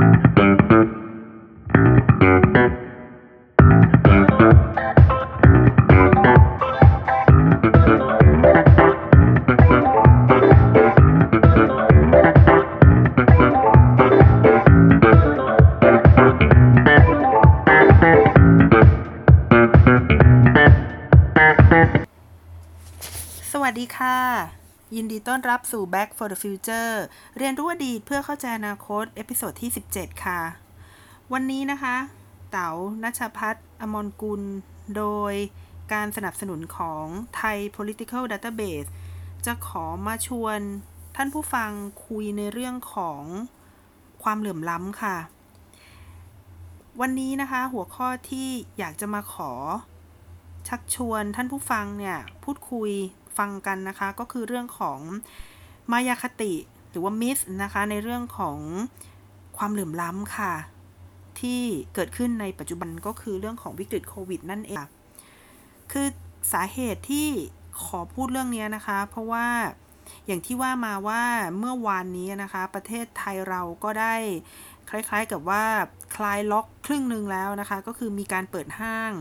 Thank you. ยินดีต้อนรับสู่ Back for the Future เรียนรู้อดีตเพื่อเข้าใจอนาคต episode ที่ 17 ค่ะ วันนี้นะคะ เต๋านัชพัฒน์อมรกุล โดยการสนับสนุนของไทย Political Database จะขอมาชวนท่านผู้ฟังคุยในเรื่องของความเหลื่อมล้ำค่ะ วันนี้นะคะหัวข้อที่อยากจะมาขอ ชักชวนท่านผู้ฟังเนี่ย พูดคุย ฟังกันนะคะ ก็คือเรื่องของมายาคติหรือว่ามิสนะคะ ในเรื่องของความเหลื่อมล้ำค่ะ ที่เกิดขึ้นในปัจจุบันก็คือเรื่องของวิกฤตโควิดนั่นเองคือสาเหตุที่ขอพูดเรื่องนี้นะคะ เพราะว่าอย่างที่ว่ามาว่าเมื่อวานนี้นะคะ ประเทศไทยเราก็ได้คล้ายๆกับว่าคลายล็อกครึ่งหนึ่งแล้วนะคะ ก็คือมีการเปิดห้าง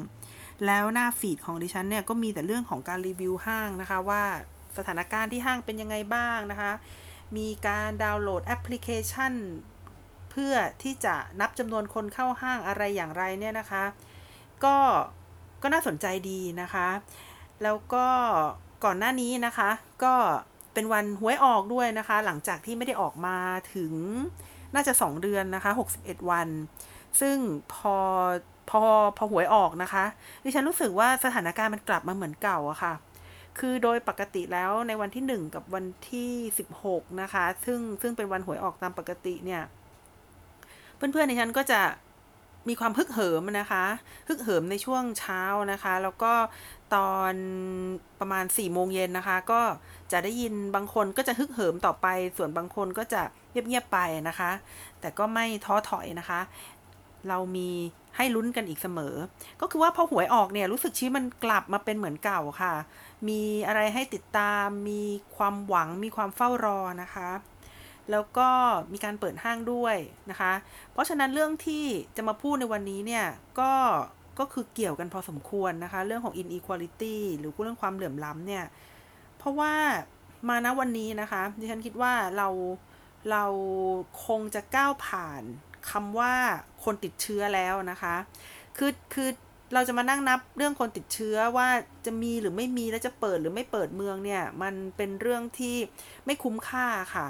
แล้วหน้าฟีดของดิฉันเนี่ยก็มีแต่เรื่องของการรีวิวห้างนะคะว่าสถานการณ์ที่ห้างเป็นยังไงบ้างนะคะ มีการดาวน์โหลดแอปพลิเคชัน เพื่อที่จะนับจำนวนคนเข้าห้างอะไรอย่างไรเนี่ยนะคะ ก็ก็น่าสนใจดีนะคะ แล้วก็ก่อนหน้านี้นะคะ ก็เป็นวันหวยออกด้วยนะคะ หลังจากที่ไม่ได้ออกมาถึงน่าจะ 2 เดือนนะคะ 61 วัน ซึ่งพอ พอพอหวยออกนะคะ ดิฉันรู้สึกว่าสถานการณ์มันกลับมาเหมือนเก่าอะค่ะ คือโดยปกติแล้วในวันที่ 1 กับวันที่ 16 นะคะ ซึ่งซึ่งเป็นวันหวยออกตามปกติเนี่ย เพื่อนๆในฉันก็จะมีความฮึกเหิมนะคะฮึกเหิมในช่วงเช้านะคะ แล้วก็ตอนประมาณ4ี่โมงเย็นนะคะ ก็จะได้ยินบางคนก็จะฮึกเหิมต่อไป ส่วนบางคนก็จะเงียบๆไปนะคะ แต่ก็ไม่ท้อถอยนะคะ เรามี ให้ลุ้นกันอีกเสมอ ก็คือว่าพอหวยออกเนี่ยรู้สึกชีวิตมันกลับมาเป็นเหมือนเก่าค่ะ มีอะไรให้ติดตาม มีความหวัง มีความเฝ้ารอนะคะ แล้วก็มีการเปิดห้างด้วยนะคะ เพราะฉะนั้นเรื่องที่จะมาพูดในวันนี้เนี่ยก็ก็คือเกี่ยวกันพอสมควรนะคะ เรื่องของ inequality หรือเรื่องความเหลื่อมล้ำเนี่ย เพราะว่ามาณวันนี้นะคะดิฉันคิดว่าเราเราคงจะก้าวผ่าน คำว่าคนติดเชื้อแล้วนะคะ คือคือเราจะมานั่งนับเรื่องคนติดเชื้อว่าจะมีหรือไม่มีแล้วจะเปิดหรือไม่เปิดเมืองเนี่ย มันเป็นเรื่องที่ไม่คุ้มค่าค่ะ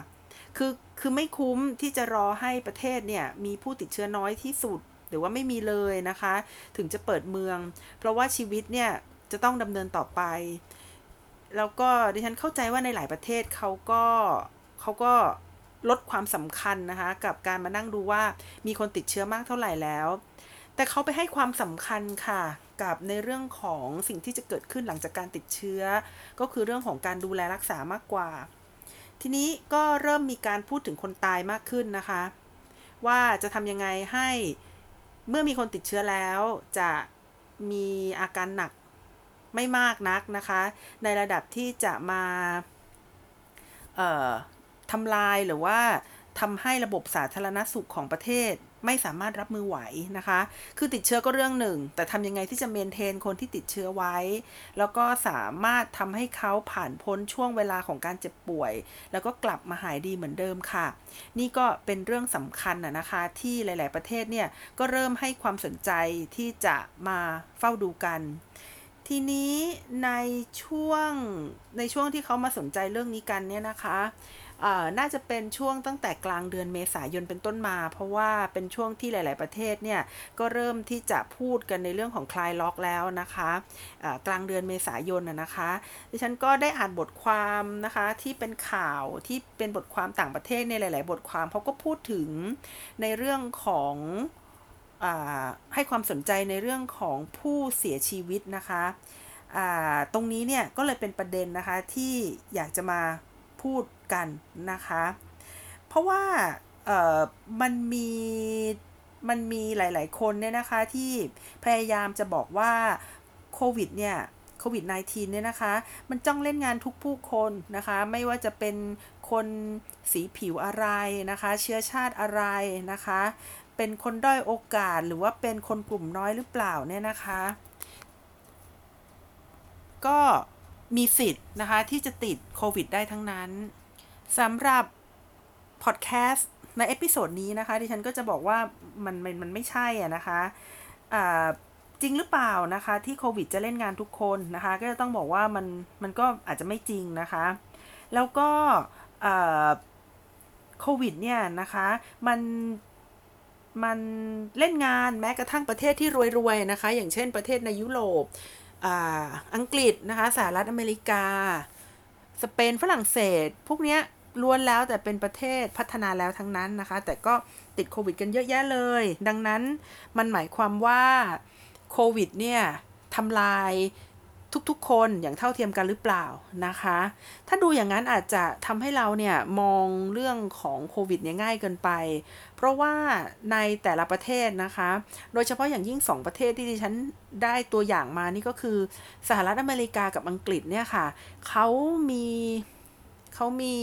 คือคือไม่คุ้มที่จะรอให้ประเทศเนี่ยมีผู้ติดเชื้อน้อยที่สุด หรือว่าไม่มีเลยนะคะ ถึงจะเปิดเมือง เพราะว่าชีวิตเนี่ยจะต้องดำเนินต่อไป แล้วก็ดิฉันเข้าใจว่าในหลายประเทศเขาก็เขาก็ ลดความสำคัญนะคะ กับการมานั่งดูว่ามีคนติดเชื้อมากเท่าไหร่แล้ว แต่เขาไปให้ความสำคัญค่ะ กับในเรื่องของสิ่งที่จะเกิดขึ้นหลังจากการติดเชื้อ ก็คือเรื่องของการดูแลรักษามากกว่า ทีนี้ก็เริ่มมีการพูดถึงคนตายมากขึ้นนะคะ ว่าจะทำยังไงให้เมื่อมีคนติดเชื้อแล้วจะมีอาการหนักไม่มากนักนะคะ ในระดับที่จะมา ทำลายหรือว่าทำให้ระบบสาธารณสุขของประเทศไม่สามารถรับมือไหวนะคะ คือติดเชื้อก็เรื่องหนึ่ง แต่ทำยังไงที่จะเมนเทนคนที่ติดเชื้อไว้ แล้วก็สามารถทำให้เขาผ่านพ้นช่วงเวลาของการเจ็บป่วย แล้วก็กลับมาหายดีเหมือนเดิมค่ะ นี่ก็เป็นเรื่องสำคัญนะคะ ที่หลาย ๆ ประเทศเนี่ย ก็เริ่มให้ความสนใจที่จะมาเฝ้าดูกัน ทีนี้ในช่วงในช่วงที่เขามาสนใจเรื่องนี้กันเนี่ยนะคะ น่าจะเป็นช่วงตั้งแต่กลางเดือนเมษายนเป็นต้นมา เพราะว่าเป็นช่วงที่หลาย ๆ ประเทศเนี่ยก็เริ่มที่จะพูดกันในเรื่องของคลายล็อกแล้วนะคะกลางเดือนเมษายนนะคะดิฉันก็ได้อ่านบทความนะคะที่เป็นข่าวที่เป็นบทความต่างประเทศในหลาย ๆ บทความเขาก็พูดถึงในเรื่องของให้ความสนใจในเรื่องของผู้เสียชีวิตนะคะ ตรงนี้เนี่ยก็เลยเป็นประเด็นนะคะที่อยากจะมา พูดกันนะคะ เพราะว่าเอ่อมันมีมันมีหลาย ๆ คนเนี่ยนะคะที่พยายามจะบอกว่าโควิดเนี่ยโควิด -19 เนี่ยนะคะ มันจ้องเล่นงานทุกผู้คนนะคะ ไม่ว่าจะเป็นคนสีผิวอะไรนะคะ เชื้อชาติอะไรนะคะ เป็นคนด้อยโอกาสหรือว่าเป็นคนกลุ่มน้อยหรือเปล่าเนี่ยนะคะ ก็ มีสิทธิ์นะคะที่จะติดโควิดได้ทั้งนั้นสำหรับพอดแคสต์ใน episode นี้นะคะดิฉันก็จะบอกว่ามันมันมันไม่ใช่อะนะคะอ่าจริงหรือเปล่านะคะที่โควิดจะเล่นงานทุกคนนะคะ ก็จะต้องบอกว่ามันมันก็อาจจะไม่จริงนะคะ แล้วก็โควิดเนี่ยนะคะมันมันเล่นงานแม้กระทั่งประเทศที่รวยๆนะคะ อย่างเช่นประเทศในยุโรป อังกฤษนะคะสหรัฐอเมริกา สเปนฝรั่งเศส พวกเนี้ยล้วนแล้วแต่เป็นประเทศพัฒนาแล้วทั้งนั้นนะคะ แต่ก็ติดโควิดกันเยอะแยะเลย ดังนั้นมันหมายความว่าโควิดเนี่ยทำลาย ทุกๆ คนอย่างเท่าเทียมกันหรือเปล่านะคะ ถ้าดูอย่างนั้นอาจจะทำให้เราเนี่ยมองเรื่องของโควิดเนี่ยง่ายเกินไป เพราะว่าในแต่ละประเทศนะคะ โดยเฉพาะอย่างยิ่ง 2 ประเทศที่ดิฉันได้ตัวอย่างมานี่ก็คือสหรัฐอเมริกากับอังกฤษเนี่ยค่ะเขามีเขามี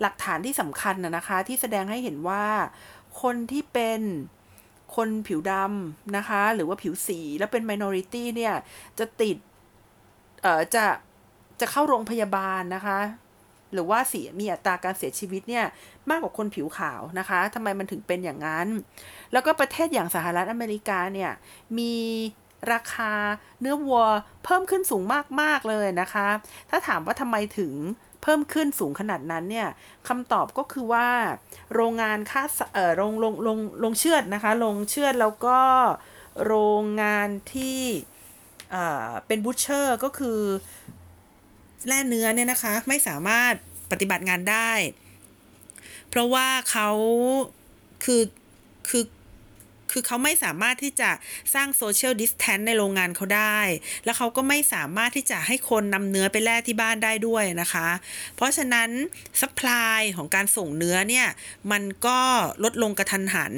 หลักฐานที่สำคัญนะคะ ที่แสดงให้เห็นว่าคนที่เป็น คนผิวดำนะคะ หรือว่าผิวสีแล้วเป็น minority เนี่ย จะติด เอ่อ จะ จะเข้าโรงพยาบาลนะคะ หรือว่าเสียมีอัตราการเสียชีวิตเนี่ย มากกว่าคนผิวขาวนะคะทำไมมันถึงเป็นอย่างนั้น แล้วก็ประเทศอย่างสหรัฐอเมริกาเนี่ย มีราคาเนื้อวัวเพิ่มขึ้นสูงมาก ๆ เลยนะคะ ถ้าถามว่าทำไมถึง เพิ่มขึ้นสูงขนาดนั้นเนี่ยคำตอบก็คือว่า โรงงานค่าเอ่อโรงโรงโรงโรงเชือดนะคะโรงเชือดแล้วก็โรงงานที่เอ่อเป็นบูชเชอร์ก็คือแล่เนื้อเนี่ยนะคะ ไม่สามารถปฏิบัติงานได้ เพราะว่าเขาคือคือ คือเขาไม่สามารถที่จะสร้างโซเชียลดิสแทนในโรงงานเขาได้ แล้วเขาก็ไม่สามารถที่จะให้คนนำเนื้อไปแล่ที่บ้านได้ด้วยนะคะ เพราะฉะนั้นสป라이ของการส่งเนื้อเนี่ย มันก็ลดลงกระทันหัน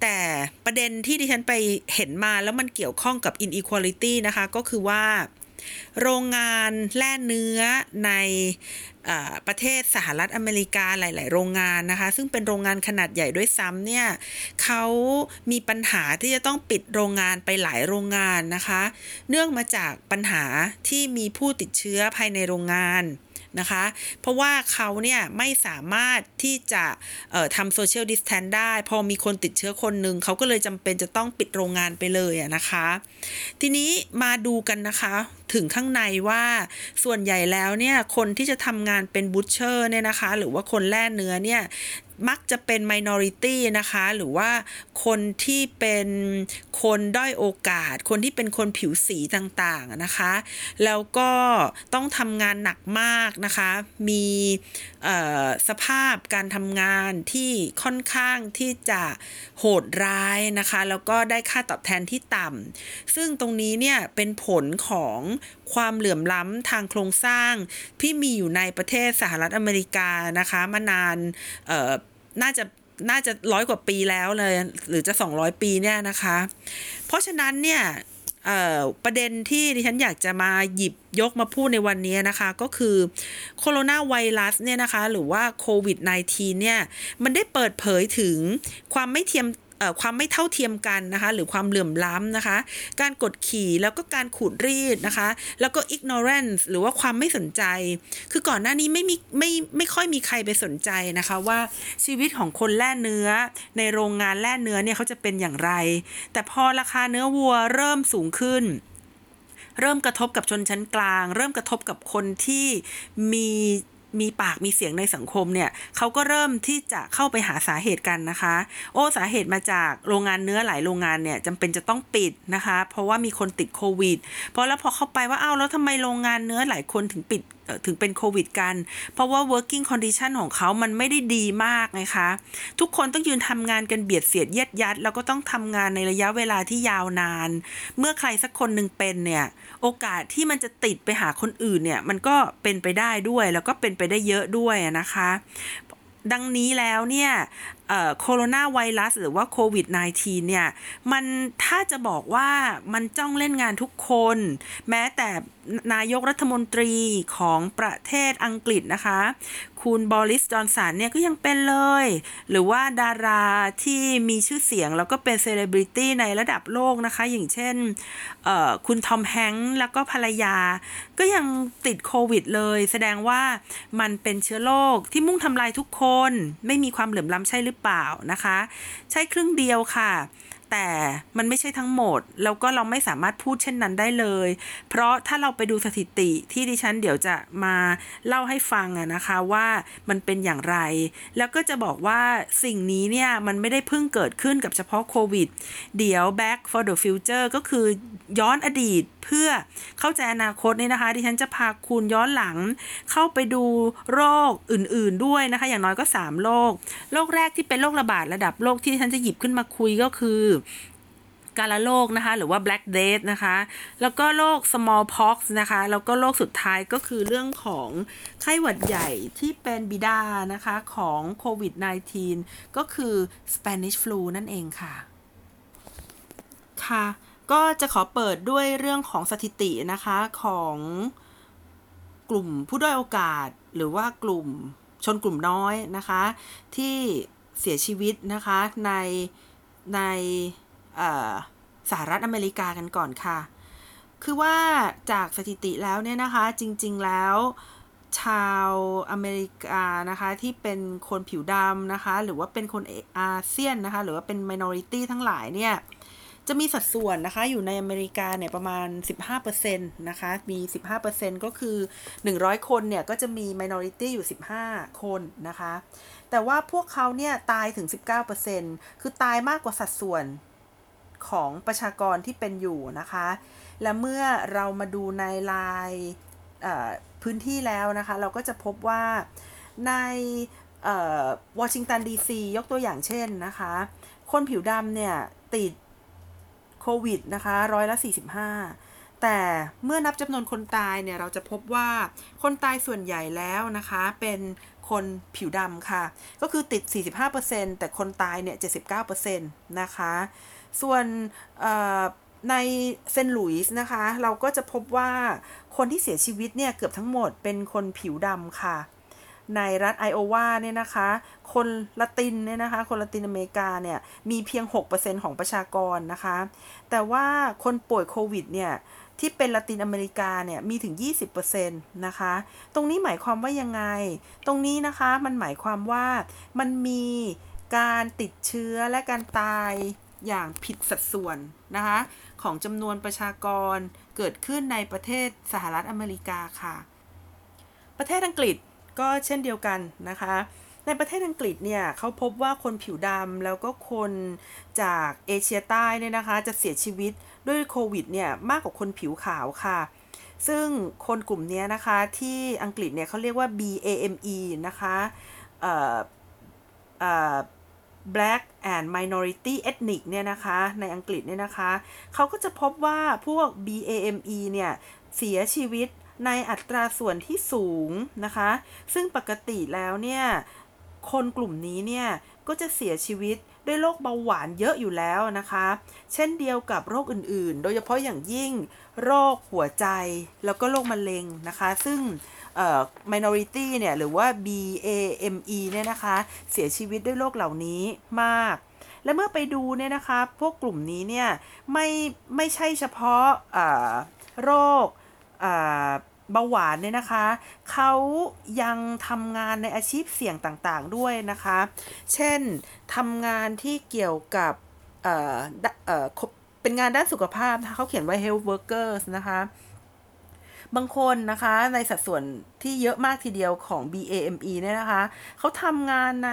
แต่ประเด็นที่ดิฉันไปเห็นมาแล้วมันเกี่ยวข้องกับ inequality นะคะ ก็คือว่า โรงงานแล่เนื้อใน ประเทศสหรัฐอเมริกาหลาย ๆ โรงงานนะคะ ซึ่งเป็นโรงงานขนาดใหญ่ด้วยซ้ำเนี่ยเขามีปัญหาที่จะต้องปิดโรงงานไปหลายโรงงานนะคะ เนื่องมาจากปัญหาที่มีผู้ติดเชื้อภายในโรงงาน นะคะ เพราะว่าเขาเนี่ยไม่สามารถที่จะทำโซเชียลดิสแทนได้ พอมีคนติดเชื้อคนหนึ่งเขาก็เลยจำเป็นจะต้องปิดโรงงานไปเลยนะคะ ทีนี้มาดูกันนะคะถึงข้างในว่าส่วนใหญ่แล้วเนี่ยคนที่จะทำงานเป็นบูชเชอร์เนี่ยนะคะ หรือว่าคนแล่เนื้อเนี่ย มักจะเป็น minority นะคะ หรือว่าคนที่เป็นคนด้อยโอกาส คนที่เป็นคนผิวสีต่างๆนะคะ แล้วก็ต้องทำงานหนักมากนะคะ มีสภาพการทำงานที่ค่อนข้างที่จะโหดร้ายนะคะ แล้วก็ได้ค่าตอบแทนที่ต่ำซึ่งตรงนี้เนี่ยเป็นผลของ ความเหลื่อมล้ำทางโครงสร้าง ที่มีอยู่ในประเทศสหรัฐอเมริกานะคะ มานานเอ่อน่าจะน่าจะร้อยกว่าปีแล้วเลย หรือจะ 200 ปีเนี่ยนะคะ เพราะฉะนั้นเนี่ยประเด็นที่ดิฉันอยากจะมาหยิบยกมาพูดในวันนี้นะคะ ก็คือโคโรนาไวรัสเนี่ยนะคะ หรือว่าโควิด -19 เนี่ย มันได้เปิดเผยถึงความไม่เทียม ความไม่เท่าเทียมกันนะคะ หรือความเหลื่อมล้ำนะคะ การกดขี่แล้วก็การขูดรีดนะคะ แล้วก็ ignorance หรือว่าความไม่สนใจ คือก่อนหน้านี้ไม่มีไม่ไม่ค่อยมีใครไปสนใจนะคะว่าชีวิตของคนแล่เนื้อ ในโรงงานแล่เนื้อเนี่ยเขาจะเป็นอย่างไร แต่พอราคาเนื้อวัวเริ่มสูงขึ้นเริ่มกระทบกับชนชั้นกลาง เริ่มกระทบกับคนที่มี มีปากมีเสียงในสังคมเนี่ยเขาก็เริ่มที่จะเข้าไปหาสาเหตุกันนะคะ โอ้สาเหตุมาจากโรงงานเนื้อหลายโรงงานเนี่ยจำเป็นจะต้องปิดนะคะ เพราะว่ามีคนติดโควิดพอแล้วพอเข้าไปว่าอ้าวแล้วทำไมโรงงานเนื้อหลายคนถึงปิดถึงเป็นโควิดกัน เพราะว่า working condition ของเขามันไม่ได้ดีมากไงคะ ทุกคนต้องยืนทำงานกันเบียดเสียดเย็ดยัด แล้วก็ต้องทำงานในระยะเวลาที่ยาวนาน เมื่อใครสักคนหนึ่งเป็นเนี่ย โอกาสที่มันจะติดไปหาคนอื่นเนี่ย มันก็เป็นไปได้ด้วย แล้วก็เป็นไปได้เยอะด้วยนะคะ ดังนี้แล้วเนี่ยโคโรนาไวรัสหรือว่าโควิด -19 เนี่ย มันถ้าจะบอกว่ามันจ้องเล่นงานทุกคน แม้แต่นายกรัฐมนตรีของประเทศอังกฤษนะคะ คุณบอริสจอนสันเนี่ยก็ยังเป็นเลย หรือว่าดาราที่มีชื่อเสียง แล้วก็เป็นเซเลบริตี้ในระดับโลกนะคะ อย่างเช่นคุณทอมแฮงค์แล้วก็ภรรยา ก็ยังติดโควิดเลย แสดงว่ามันเป็นเชื้อโรคที่มุ่งทำลายทุกคน ไม่มีความเหลื่อมล้ำใช่หรือเปล่านะคะ ใช่ครึ่งเดียวค่ะ แต่มันไม่ใช่ทั้งหมด แล้วก็เราไม่สามารถพูดเช่นนั้นได้เลย เพราะถ้าเราไปดูสถิติที่ดิฉันเดี๋ยวจะมาเล่าให้ฟังอะนะคะว่ามันเป็นอย่างไร แล้วก็จะบอกว่าสิ่งนี้เนี่ย มันไม่ได้เพิ่งเกิดขึ้นกับเฉพาะโควิด เดี๋ยว back for the future ก็คือย้อนอดีตเพื่อเข้าใจอนาคตนี่นะคะ ดิฉันจะพาคุณย้อนหลังเข้าไปดูโรคอื่นๆด้วยนะคะ อย่างน้อยก็ 3 โรค โรคแรกที่เป็นโรคระบาดระดับโลกที่ดิฉันจะหยิบขึ้นมาคุยก็คือกาลาโรคนะคะ หรือว่า black death นะคะ แล้วก็โรค smallpox นะคะ แล้วก็โรคสุดท้ายก็คือเรื่องของไข้หวัดใหญ่ที่เป็นบิดานะคะของโควิด -19 ก็คือ Spanish flu นั่นเองค่ะ ค่ะ ก็จะขอเปิดด้วยเรื่องของสถิตินะคะของกลุ่มผู้ด้อยโอกาส หรือว่ากลุ่มชนกลุ่มน้อยนะคะ ที่เสียชีวิตนะคะในในสหรัฐอเมริกากันก่อนค่ะ คือว่าจากสถิติแล้วเนี่ยนะคะจริงๆแล้วชาวอเมริกานะคะที่เป็นคนผิวดำนะคะ หรือว่าเป็นคนอาเซียนนะคะ หรือว่าเป็น minority ทั้งหลายเนี่ย จะมีสัดส่วนนะคะอยู่ในอเมริกาเนี่ยประมาณ 15%นะคะ มี 15%ก็คือ 100 คนเนี่ยก็จะมี minority อยู่ 15 คนนะคะ แต่ว่าพวกเขาเนี่ยตายถึง 19%คือตายมากกว่าสัดส่วนของประชากรที่เป็นอยู่นะคะ และเมื่อเรามาดูในลายพื้นที่แล้วนะคะ เราก็จะพบว่าในวอชิงตันดีซียกตัวอย่างเช่นนะคะ คนผิวดำเนี่ยติด โควิดนะคะร้อยละ 45 แต่เมื่อนับจำนวนคนตายเนี่ยเราจะพบว่าคนตายส่วนใหญ่แล้วนะคะเป็นคนผิวดำค่ะ ก็คือติด 45%แต่คนตายเนี่ย 79%นะคะ ส่วนในเซนต์หลุยส์นะคะ เราก็จะพบว่าคนที่เสียชีวิตเนี่ย เกือบทั้งหมดเป็นคนผิวดำค่ะ ในรัฐไอโอวาเนี่ยนะคะ คนละตินเนี่ยนะคะ คนละตินอเมริกาเนี่ยมีเพียง 6%ของประชากรนะคะ แต่ว่าคนป่วยโควิดเนี่ยที่เป็นละตินอเมริกาเนี่ยมีถึง 20%นะคะ ตรงนี้หมายความว่ายังไง ตรงนี้นะคะมันหมายความว่ามันมีการติดเชื้อและการตายอย่างผิดสัดส่วนนะคะของจำนวนประชากรเกิดขึ้นในประเทศสหรัฐอเมริกาค่ะ ประเทศอังกฤษ ก็เช่นเดียวกันนะคะ ในประเทศอังกฤษเนี่ยเขาพบว่าคนผิวดำแล้วก็คนจากเอเชียใต้เนี่ยนะคะ จะเสียชีวิตด้วยโควิดเนี่ยมากกว่าคนผิวขาวค่ะ ซึ่งคนกลุ่มนี้นะคะที่อังกฤษเนี่ยเขาเรียกว่า BAME นะคะเอ่อเอ่อ Black and Minority Ethnic เนี่ยนะคะในอังกฤษเนี่ยนะคะเขาก็จะพบว่าพวก BAME เนี่ยเสียชีวิต ในอัตราส่วนที่สูงนะคะ ซึ่งปกติแล้วเนี่ยคนกลุ่มนี้เนี่ยก็จะเสียชีวิตด้วยโรคเบาหวานเยอะอยู่แล้วนะคะ เช่นเดียวกับโรคอื่นๆ โดยเฉพาะอย่างยิ่งโรคหัวใจแล้วก็โรคมะเร็งนะคะ ซึ่ง minority เนี่ยหรือว่า BAME เนี่ยนะคะ เสียชีวิตด้วยโรคเหล่านี้มาก และเมื่อไปดูเนี่ยนะคะ พวกกลุ่มนี้เนี่ยไม่ไม่ใช่เฉพาะโรค เบาหวานเนี่ยนะคะเขายังทำงานในอาชีพเสี่ยงต่างๆด้วยนะคะ เช่นทำงานที่เกี่ยวกับเป็นงานด้านสุขภาพเขาเขียนไว้ health workers นะคะบางคนนะคะในสัดส่วนที่เยอะมากทีเดียวของ BAME เนี่ยนะคะเขาทำงานใน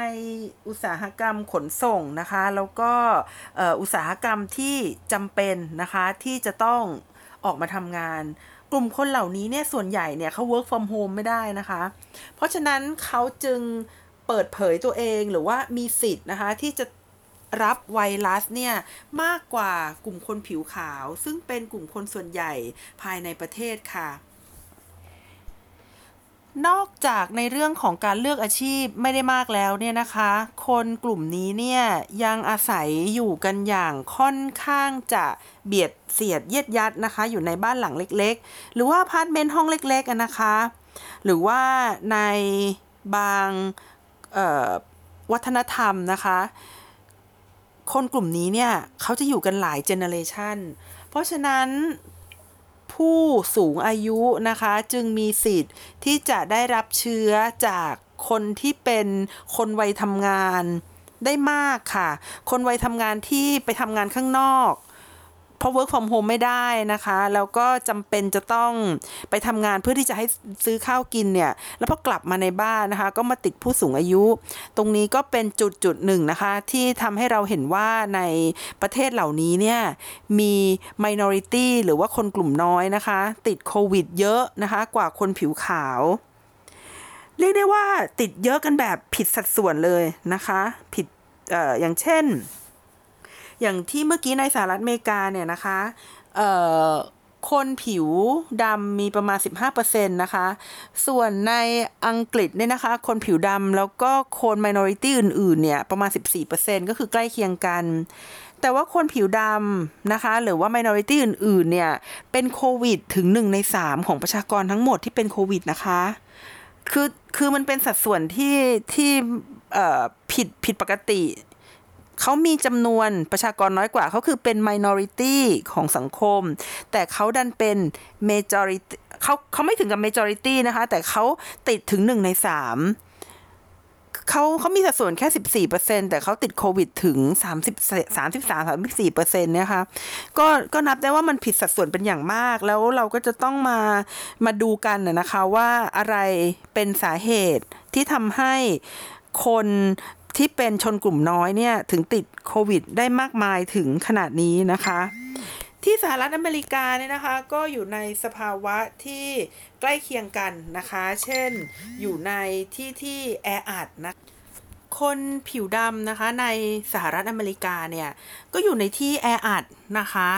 อุตสาหกรรมขนส่งนะคะ แล้วก็อุตสาหกรรมที่จำเป็นนะคะที่จะต้องออกมาทำงาน กลุ่มคนเหล่านี้เนี่ยส่วนใหญ่เนี่ยเขา work from home ไม่ได้นะคะ เพราะฉะนั้นเขาจึงเปิดเผยตัวเองหรือว่ามีสิทธิ์นะคะ ที่จะรับไวรัสเนี่ยมากกว่ากลุ่มคนผิวขาว ซึ่งเป็นกลุ่มคนส่วนใหญ่ภายในประเทศค่ะ นอกจากในเรื่องของการเลือกอาชีพไม่ได้มากแล้วเนี่ยนะคะ คนกลุ่มนี้เนี่ยยังอาศัยอยู่กันอย่างค่อนข้างจะเบียดเสียดเยียดยัดนะคะ อยู่ในบ้านหลังเล็กๆ หรือว่าพาร์ตเมนต์ห้องเล็กๆนะคะ หรือว่าในบางวัฒนธรรมนะคะ คนกลุ่มนี้เนี่ยเขาจะอยู่กันหลายเจเนอเรชันเพราะฉะนั้น ผู้สูงอายุนะคะจึงมีสิทธิ์ที่จะได้รับเชื้อจากคนที่เป็นคนวัยทำงานได้มากค่ะ คนวัยทำงานที่ไปทำงานข้างนอก เพราะ work from home ไม่ได้นะคะ แล้วก็จำเป็นจะต้องไปทำงานเพื่อที่จะให้ซื้อข้าวกินเนี่ย แล้วพอกลับมาในบ้านนะคะ ก็มาติดผู้สูงอายุ ตรงนี้ก็เป็นจุดจุดหนึ่งนะคะ ที่ทำให้เราเห็นว่าในประเทศเหล่านี้เนี่ยมี minority หรือว่าคนกลุ่มน้อยนะคะ ติดโควิดเยอะนะคะ กว่าคนผิวขาว เรียกได้ว่าติดเยอะกันแบบผิดสัดส่วนเลยนะคะ ผิดอออย่างเช่น อย่างที่เมื่อกี้ในสหรัฐอเมริกาเนี่ยนะคะเอ่อคนผิวดำมีประมาณ 15%นะคะ ส่วนในอังกฤษเนี่ยนะคะ คนผิวดำแล้วก็คน minority อื่นๆ เนี่ยประมาณ 14%ก็คือใกล้เคียงกัน แต่ว่าคนผิวดำนะคะ หรือว่า minority อื่นๆ เนี่ย เป็นโควิดถึง 1 ใน 3 ของประชากรทั้งหมดที่เป็นโควิดนะคะ คือคือมันเป็นสัดส่วนที่ที่ผิดผิดปกติ เขามีจำนวนประชากรน้อยกว่า เขาคือเป็น minority ของสังคม แต่เขาดันเป็น majority เขาเขาไม่ถึงกับ majority นะคะ แต่เขาติดถึงหนึ่งในสามเขาเขามีสัดส่วนแค่ 14%แต่เขาติดโควิดถึง 30 33 34%เนี่ยค่ะก็ก็นับได้ว่ามันผิดสัดส่วนเป็นอย่างมาก แล้วเราก็จะต้องมามาดูกันนะนะคะว่าอะไรเป็นสาเหตุที่ทำให้คน ที่เป็นชนกลุ่มน้อยเนี่ยถึงติดโควิด ได้มากมายถึงขนาดนี้นะคะ ที่สหรัฐอเมริกาเนี่ยนะคะ ก็อยู่ในสภาวะที่ใกล้เคียงกันนะคะ เช่นอยู่ในที่ที่แออัดนะคนผิวดำนะคะในสหรัฐอเมริกาเนี่ย ก็อยู่ในที่แออัดนะคะ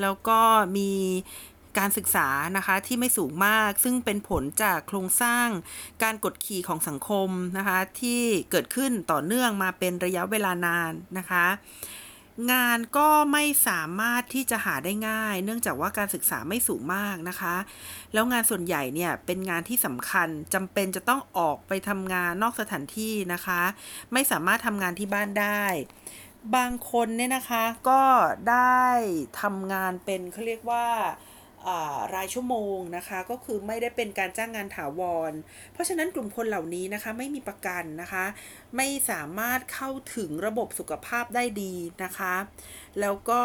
แล้วก็มี การศึกษานะคะที่ไม่สูงมาก ซึ่งเป็นผลจากโครงสร้างการกดขี่ของสังคมนะคะที่เกิดขึ้นต่อเนื่องมาเป็นระยะเวลานานนะคะ งานก็ไม่สามารถที่จะหาได้ง่าย เนื่องจากว่าการศึกษาไม่สูงมากนะคะ แล้วงานส่วนใหญ่เนี่ยเป็นงานที่สำคัญจำเป็นจะต้องออกไปทำงานนอกสถานที่นะคะ ไม่สามารถทำงานที่บ้านได้บางคนเนี่ยนะคะก็ได้ทำงานเป็นเขาเรียกว่า รายชั่วโมงนะคะ ก็คือไม่ได้เป็นการจ้างงานถาวร เพราะฉะนั้นกลุ่มคนเหล่านี้นะคะไม่มีประกันนะคะ ไม่สามารถเข้าถึงระบบสุขภาพได้ดีนะคะ แล้วก็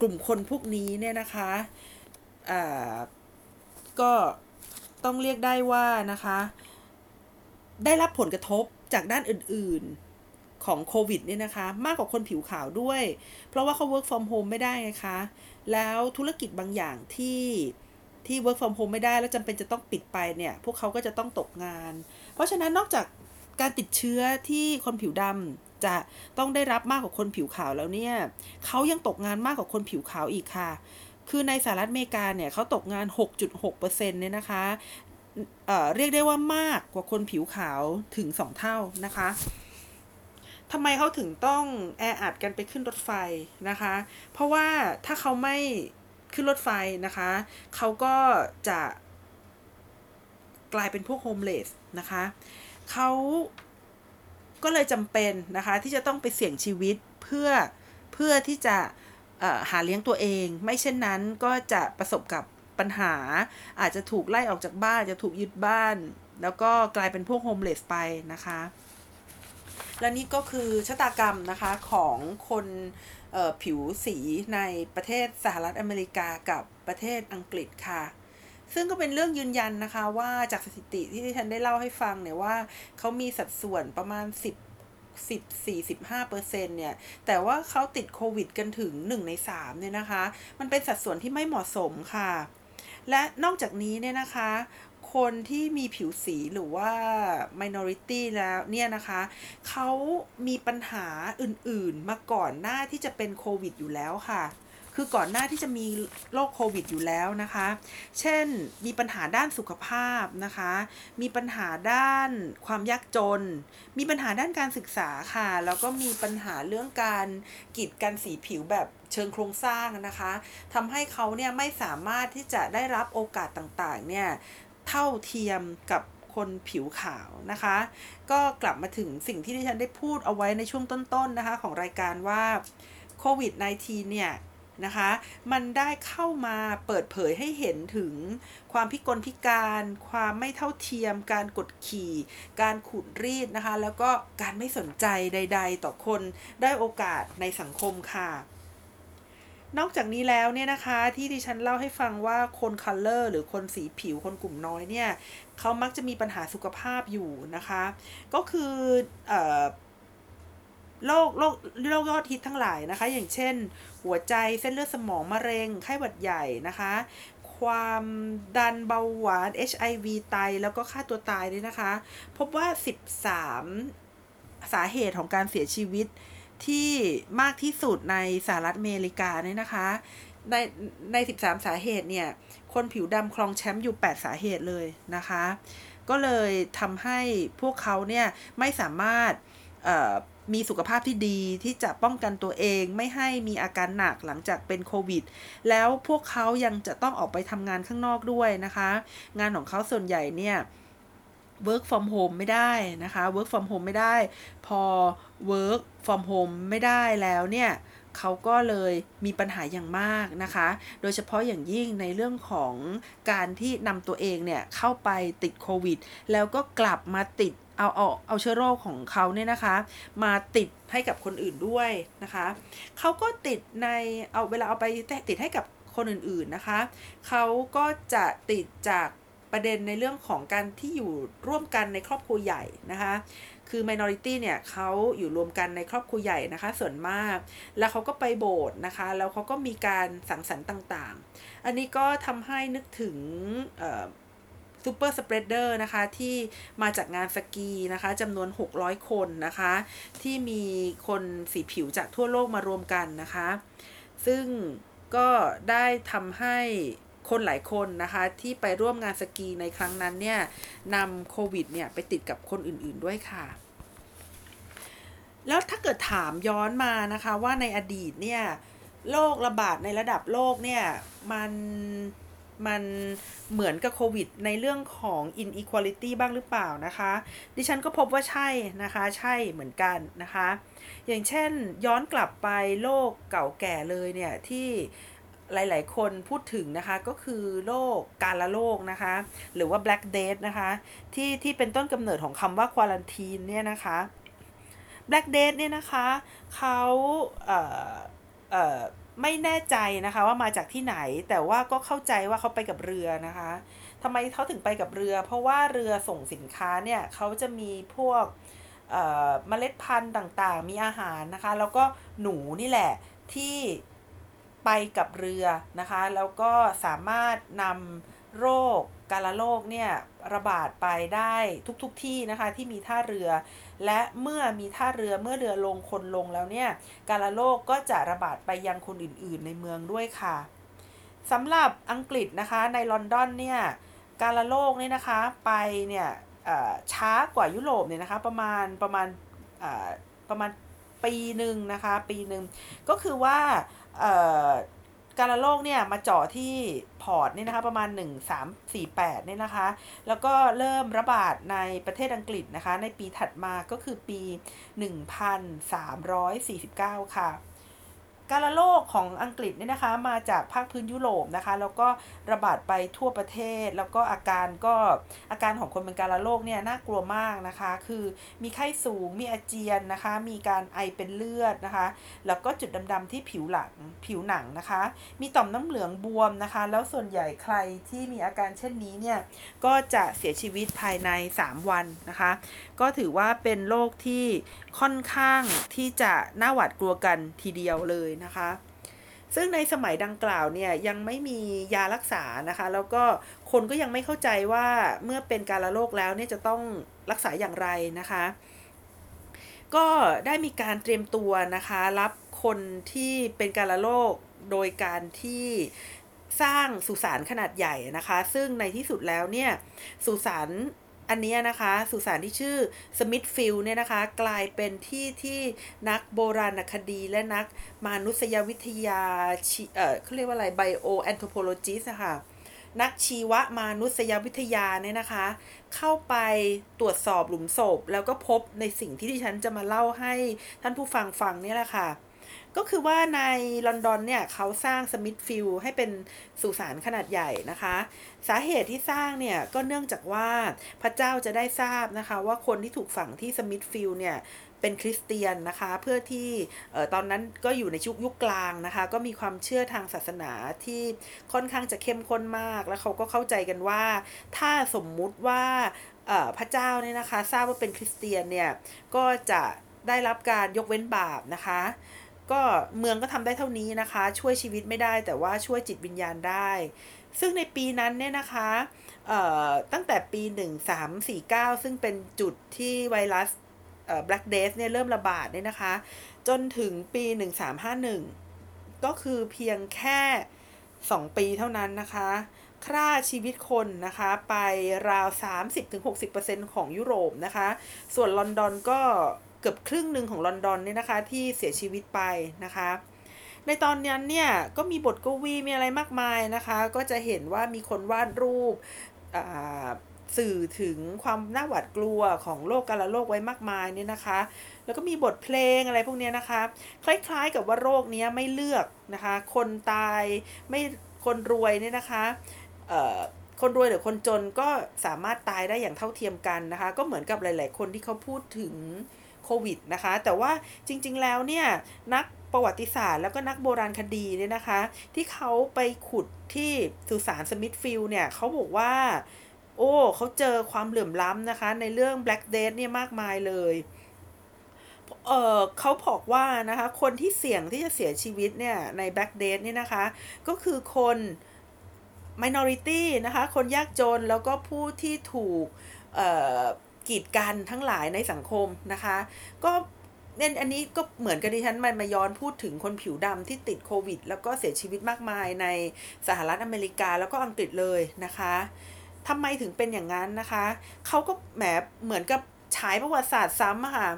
กลุ่มคนพวกนี้เนี่ยนะคะก็ต้องเรียกได้ว่านะคะ ได้รับผลกระทบจากด้านอื่นๆของโควิดเนี่ยนะคะ มากกว่าคนผิวขาวด้วย เพราะว่าเขา work from home ไม่ได้ไงคะ แล้วธุรกิจบางอย่างที่ที่ work from home ไม่ได้แล้วจำเป็นจะต้องปิดไปเนี่ย พวกเขาก็จะต้องตกงาน เพราะฉะนั้นนอกจากการติดเชื้อที่คนผิวดำจะต้องได้รับมากกว่าคนผิวขาวแล้วเนี่ยเขายังตกงานมากกว่าคนผิวขาวอีกค่ะ คือในสหรัฐอเมริกาเนี่ยเขาตกงาน 6.6%เนี่ยนะคะเเรียกได้ว่ามากกว่าคนผิวขาวถึง 2 เท่านะคะ ทำไมเขาถึงต้องแออัดกันไปขึ้นรถไฟนะคะ เพราะว่าถ้าเขาไม่ขึ้นรถไฟนะคะ เขาก็จะกลายเป็นพวกโฮมเลสนะคะเขาก็เลยจำเป็นนะคะที่จะต้องไปเสี่ยงชีวิตเพื่อเพื่อที่จะหาเลี้ยงตัวเอง ไม่เช่นนั้นก็จะประสบกับปัญหา อาจจะถูกไล่ออกจากบ้านจะถูกยึดบ้าน แล้วก็กลายเป็นพวกโฮมเลสไปนะคะ และนี่ก็คือชะตากรรมนะคะของคนผิวสีในประเทศสหรัฐอเมริกากับประเทศอังกฤษค่ะ ซึ่งก็เป็นเรื่องยืนยันนะคะว่าจากสถิติที่ดิฉันได้เล่าให้ฟังเนี่ยว่าเขามีสัดส่วนประมาณ 10 10 45เปอร์เซ็นเนี่ย แต่ว่าเขาติดโควิดกันถึง 1 ใน 3 เนี่ยนะคะ มันเป็นสัดส่วนที่ไม่เหมาะสมค่ะและนอกจากนี้เนี่ยนะคะ คนที่มีผิวสีหรือว่า minority แล้วเนี่ยนะคะ เขามีปัญหาอื่นๆ มาก่อนหน้าที่จะเป็นโควิดอยู่แล้วค่ะคือก่อนหน้าที่จะมีโรคโควิดอยู่แล้วนะคะ เช่น มีปัญหาด้านสุขภาพนะคะ มีปัญหาด้านความยากจน มีปัญหาด้านการศึกษาค่ะ แล้วก็มีปัญหาเรื่องการกีดกันสีผิวแบบเชิงโครงสร้างนะคะทำให้เขาเนี่ยไม่สามารถที่จะได้รับโอกาสต่างๆ เนี่ย เท่าเทียมกับคนผิวขาวนะคะ ก็กลับมาถึงสิ่งที่ดิฉันได้พูดเอาไว้ในช่วงต้นๆนะคะ ของรายการว่าโควิด -19 เนี่ยนะคะ มันได้เข้ามาเปิดเผยให้เห็นถึงความพิกลพิการ ความไม่เท่าเทียม การกดขี่ การขูดรีดนะคะ แล้วก็การไม่สนใจใด ๆ ต่อคนได้โอกาสในสังคมค่ะ นอกจากนี้แล้วเนี่ยนะคะที่ดิฉันเล่าให้ฟังว่าคนคัลเลอร์หรือคนสีผิวคนกลุ่มน้อยเนี่ยเขามักจะมีปัญหาสุขภาพอยู่นะคะ ก็คืออโรคโรคโรคยอดฮิตทั้งหลายนะคะ อย่างเช่น หัวใจเส้นเลือดสมองมะเร็งไข้หวัดใหญ่นะคะ ความดันเบาหวาน HIV ไตแล้วก็ค่าตัวตายด้วยนะคะ พบว่า 13 สาเหตุของการเสียชีวิต ที่มากที่สุดในสหรัฐอเมริกาเนี่ยนะคะ ในใน 13 สาเหตุเนี่ย คนผิวดำครองแชมป์อยู่ 8 สาเหตุเลยนะคะ ก็เลยทำให้พวกเขาเนี่ย ไม่สามารถมีสุขภาพที่ดีที่จะป้องกันตัวเองไม่ให้มีอาการหนักหลังจากเป็นโควิด แล้วพวกเขายังจะต้องออกไปทำงานข้างนอกด้วยนะคะ งานของเขาส่วนใหญ่เนี่ย work from home ไม่ได้นะคะ work from home ไม่ได้ พอ work from home ไม่ได้แล้วเนี่ยเขาก็เลยมีปัญหาอย่างมากนะคะ โดยเฉพาะอย่างยิ่งในเรื่องของการที่นำตัวเองเนี่ยเข้าไปติดโควิด แล้วก็กลับมาติดเอาเอาเอาเชื้อโรคของเขาเนี่ยนะคะ มาติดให้กับคนอื่นด้วยนะคะ เขาก็ติดในเอาเวลาเอาไปติดให้กับคนอื่นๆนะคะ เขาก็จะติดจาก ประเด็นในเรื่องของการที่อยู่ร่วมกันในครอบครัวใหญ่นะคะ คือ minority เนี่ยเขาอยู่รวมกันในครอบครัวใหญ่นะคะ ส่วนมาก แล้วเขาก็ไปโบสถ์นะคะ แล้วเขาก็มีการสังสรรค์ต่างๆ อันนี้ก็ทำให้นึกถึง super spreader นะคะที่มาจากงานสกีนะคะจำนวน 600 คนนะคะ ที่มีคนสีผิวจากทั่วโลกมารวมกันนะคะ ซึ่งก็ได้ทำให้ คนหลายคนนะคะที่ไปร่วมงานสกีในครั้งนั้นเนี่ยนำโควิดเนี่ยไปติดกับคนอื่นๆด้วยค่ะ แล้วถ้าเกิดถามย้อนมานะคะว่าในอดีตเนี่ยโรคระบาดในระดับโลกเนี่ยมันมันเหมือนกับโควิดในเรื่องของ inequality บ้างหรือเปล่านะคะ ดิฉันก็พบว่าใช่นะคะใช่เหมือนกันนะคะ อย่างเช่นย้อนกลับไปโลกเก่าแก่เลยเนี่ยที่ หลายๆ คนพูดถึงนะคะก็คือโรคการละโรคนะคะ หรือว่า black death นะคะที่ที่เป็นต้นกำเนิดของคำว่า quarantine เนี่ยนะคะ black death เนี่ยนะคะเขาเอ่อเอ่อไม่แน่ใจนะคะว่ามาจากที่ไหนแต่ว่าก็เข้าใจว่าเขาไปกับเรือนะคะทำไมเขาถึงไปกับเรือ เพราะว่าเรือส่งสินค้าเนี่ยเขาจะมีพวกเมล็ดพันธุ์ต่างๆ มีอาหารนะคะ แล้วก็หนูนี่แหละที่ ไปกับเรือนะคะ แล้วก็สามารถนำโรคกาลโรคเนี่ยระบาดไปได้ทุกๆทที่นะคะที่มีท่าเรือ และเมื่อมีท่าเรือเมื่อเรือลงคนลงแล้วเนี่ยกาลโรคก็จะระบาดไปยังคนอื่นๆในเมืองด้วยค่ะสำหรับอังกฤษนะคะในลอนดอนเนี่ยกาลโรคเนี่ยนะคะไปเนี่ยช้ากว่ายุโรปเนี่ยนะคะประมาณประมาณประมาณปีหนึ่งนะคะปีหนึ่งก็คือว่า การโลกเนี่ยมาเจาะที่พอร์ตนี่นะคะประมาณ 1348เนี่ยนะคะ แล้วก็เริ่มระบาดในประเทศอังกฤษนะคะ ในปีถัดมาก็คือปี 1349 ค่ะ การระโรคของอังกฤษเนี่ยนะคะ มาจากภาคพื้นยุโรปนะคะ แล้วก็ระบาดไปทั่วประเทศ แล้วก็อาการก็อาการของคนเป็นการระโรคเนี่ยน่ากลัวมากนะคะ คือมีไข้สูงมีอาเจียนนะคะ มีการไอเป็นเลือดนะคะ แล้วก็จุดดำๆที่ผิวหลังผิวหนังนะคะ มีต่อมน้ำเหลืองบวมนะคะ แล้วส่วนใหญ่ใครที่มีอาการเช่นนี้เนี่ยก็จะเสียชีวิตภายใน 3 วันนะคะ ก็ถือว่าเป็นโรคที่ค่อนข้างที่จะน่าหวาดกลัวกันทีเดียวเลยนะคะ ซึ่งในสมัยดังกล่าวเนี่ยยังไม่มียารักษานะคะ แล้วก็คนก็ยังไม่เข้าใจว่าเมื่อเป็นการละโรคแล้วเนี่ยจะต้องรักษาอย่างไรนะคะ ก็ได้มีการเตรียมตัวนะคะ รับคนที่เป็นการละโรคโดยการที่สร้างสุสานขนาดใหญ่นะคะ ซึ่งในที่สุดแล้วเนี่ยสุสาน อันนี้นะคะสุสานที่ชื่อ Smithfield เนี่ยนะคะ กลายเป็นที่ที่นักโบราณคดีและนักมานุษยวิทยาชีเออเขาเรียกว่าอะไร bioanthropologist ค่ะนักชีวมานุษยวิทยาเนี่ยนะคะ เข้าไปตรวจสอบหลุมศพ แล้วก็พบในสิ่งที่ดิฉันจะมาเล่าให้ท่านผู้ฟังฟังเนี่ยแหละค่ะ ก็คือว่าในลอนดอนเนี่ยเขาสร้างสมิธฟิลด์ให้เป็นสุสานขนาดใหญ่นะคะ สาเหตุที่สร้างเนี่ยก็เนื่องจากว่าพระเจ้าจะได้ทราบนะคะว่าคนที่ถูกฝังที่สมิธฟิลด์เนี่ยเป็นคริสเตียนนะคะเพื่อที่ตอนนั้นก็อยู่ในยุคยุคกลางนะคะ ก็มีความเชื่อทางศาสนาที่ค่อนข้างจะเข้มข้นมาก แล้วเขาก็เข้าใจกันว่า ถ้าสมมุติว่าพระเจ้าเนี่ยนะคะ ทราบว่าเป็นคริสเตียนเนี่ยก็จะได้รับการยกเว้นบาปนะคะ ก็เมืองก็ทำได้เท่านี้นะคะ ช่วยชีวิตไม่ได้แต่ว่าช่วยจิตวิญญาณได้ ซึ่งในปีนั้นเนี่ยนะคะตั้งแต่ปี 1349 ซึ่งเป็นจุดที่ไวรัส Black Death เนี่ยเริ่มระบาดเนี่ยนะคะ จนถึงปี 1351 ก็คือเพียงแค่ 2 ปีเท่านั้นนะคะฆ่าชีวิตคนนะคะไปราว 30-60%ของยุโรปนะคะ ส่วนลอนดอนก็ เกือบครึ่งหนึ่งของลอนดอนเนี่ยนะคะที่เสียชีวิตไปนะคะ ในตอนนั้นเนี่ยก็มีบทกวีมีอะไรมากมายนะคะ ก็จะเห็นว่ามีคนวาดรูปสื่อถึงความน่าหวาดกลัวของโรคกาฬโรคไว้มากมายเนี่ยนะคะ แล้วก็มีบทเพลงอะไรพวกนี้นะคะ คล้ายๆกับว่าโรคเนี้ยไม่เลือกนะคะ คนตายไม่คนรวยเนี่ยนะคะคนรวยหรือคนจนก็สามารถตายได้อย่างเท่าเทียมกันนะคะ ก็เหมือนกับหลาย ๆ คนที่เขาพูดถึง โควิดนะคะ แต่ว่าจริง ๆ แล้วเนี่ยนักประวัติศาสตร์แล้วก็นักโบราณคดีเนี่ยนะคะ ที่เขาไปขุดที่สุสาน Smithfield เนี่ยเขาบอกว่า โอ้เขาเจอความเหลื่อมล้ำนะคะ ในเรื่อง Black Death เนี่ยมากมายเลยเออเขาบอกว่านะคะคนที่เสี่ยงที่จะเสียชีวิตเนี่ยใน Black Death เนี่ยนะคะ ก็คือคน minority นะคะ คนยากจนแล้วก็ผู้ที่ถูก กีดกันทั้งหลายในสังคมนะคะ ก็เนี่ยอันนี้ก็เหมือนกับดิฉันมันมาย้อนพูดถึงคนผิวดำที่ติดโควิด แล้วก็เสียชีวิตมากมายในสหรัฐอเมริกาแล้วก็อังกฤษเลยนะคะทำไมถึงเป็นอย่างนั้นนะคะ เขาก็แหมเหมือนกับฉายประวัติศาสตร์ซ้ำค่ะ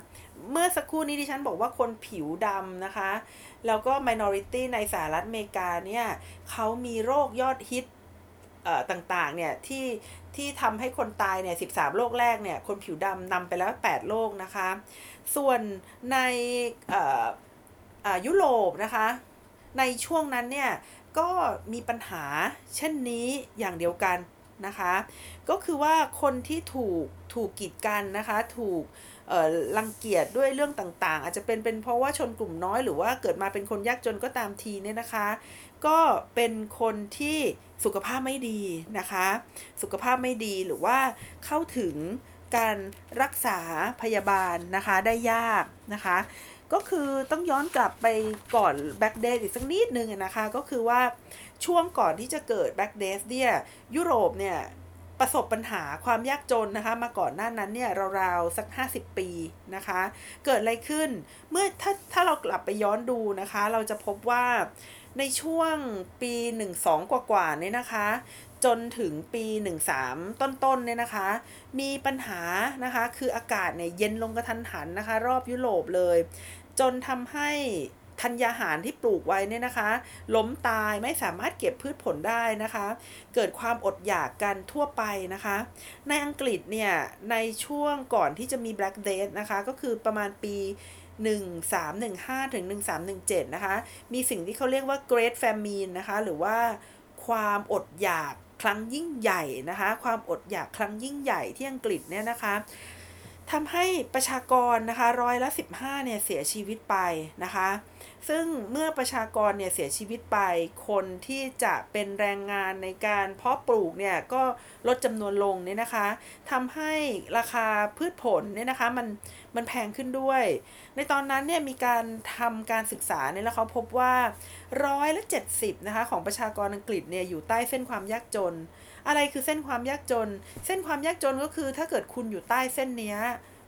เมื่อสักครู่นี้ดิฉันบอกว่าคนผิวดำนะคะ แล้วก็ minority ในสหรัฐอเมริกาเนี่ย เขามีโรคยอดฮิต ต่างๆเนี่ยที่ที่ทำให้คนตายเนี่ย13 โรคแรกเนี่ยคนผิวดำนำไปแล้ว 8 โรคนะคะ ส่วนในยุโรปนะคะ ในช่วงนั้นเนี่ยก็มีปัญหาเช่นนี้อย่างเดียวกันนะคะ ก็คือว่าคนที่ถูกถูกกีดกันนะคะ ถูกรังเกียจด้วยเรื่องต่างๆ อาจจะเป็นเป็นเพราะว่าชนกลุ่มน้อยหรือว่าเกิดมาเป็นคนยากจนก็ตามทีเนี่ยนะคะ ก็เป็นคนที่สุขภาพไม่ดีนะคะ สุขภาพไม่ดีหรือว่าเข้าถึงการรักษาพยาบาลนะคะได้ยากนะคะ ก็คือต้องย้อนกลับไปก่อน Black Death อีกสักนิดนึงนะคะ ก็คือว่าช่วงก่อนที่จะเกิด Black Death เนี่ยยุโรปเนี่ยประสบปัญหาความยากจนนะคะ มาก่อนหน้านั้นเนี่ยราวๆสัก 50 ปีนะคะ เกิดอะไรขึ้นเมื่อถ้าถ้าเรากลับไปย้อนดูนะคะ เราจะพบว่า ในช่วงปี 12 กว่าๆเนี่ยนะคะ จนถึงปี 13 ต้นๆเนี่ยนะคะ มีปัญหานะคะ คืออากาศเนี่ยเย็นลงกระทันหันนะคะ รอบยุโรปเลย จนทำให้ธัญญาหารที่ปลูกไว้เนี่ยนะคะ ล้มตายไม่สามารถเก็บพืชผลได้นะคะ เกิดความอดอยากกันทั่วไปนะคะ ในอังกฤษเนี่ย ในช่วงก่อนที่จะมี Black Death นะคะ ก็คือประมาณปี 1315ถึง1317 นะคะ มีสิ่งที่เขาเรียกว่า Great Famine นะคะ หรือว่าความอดอยากครั้งยิ่งใหญ่นะคะ ความอดอยากครั้งยิ่งใหญ่ที่อังกฤษเนี่ยนะคะ ทำให้ประชากรนะคะร้อยละ 15เนี่ยเสียชีวิตไปนะคะ ซึ่งเมื่อประชากรเนี่ยเสียชีวิตไป คนที่จะเป็นแรงงานในการเพาะปลูกเนี่ยก็ลดจำนวนลงเนี่ยนะคะทำให้ราคาพืชผลเนี่ยนะคะมันมันแพงขึ้นด้วย ในตอนนั้นเนี่ยมีการทำการศึกษาเนี่ยแล้วเขาพบว่าร้อยละ70นะคะของประชากรอังกฤษเนี่ยอยู่ใต้เส้นความยากจน อะไรคือเส้นความยากจน เส้นความยากจนก็คือ ถ้าเกิดคุณอยู่ใต้เส้นเนี้ย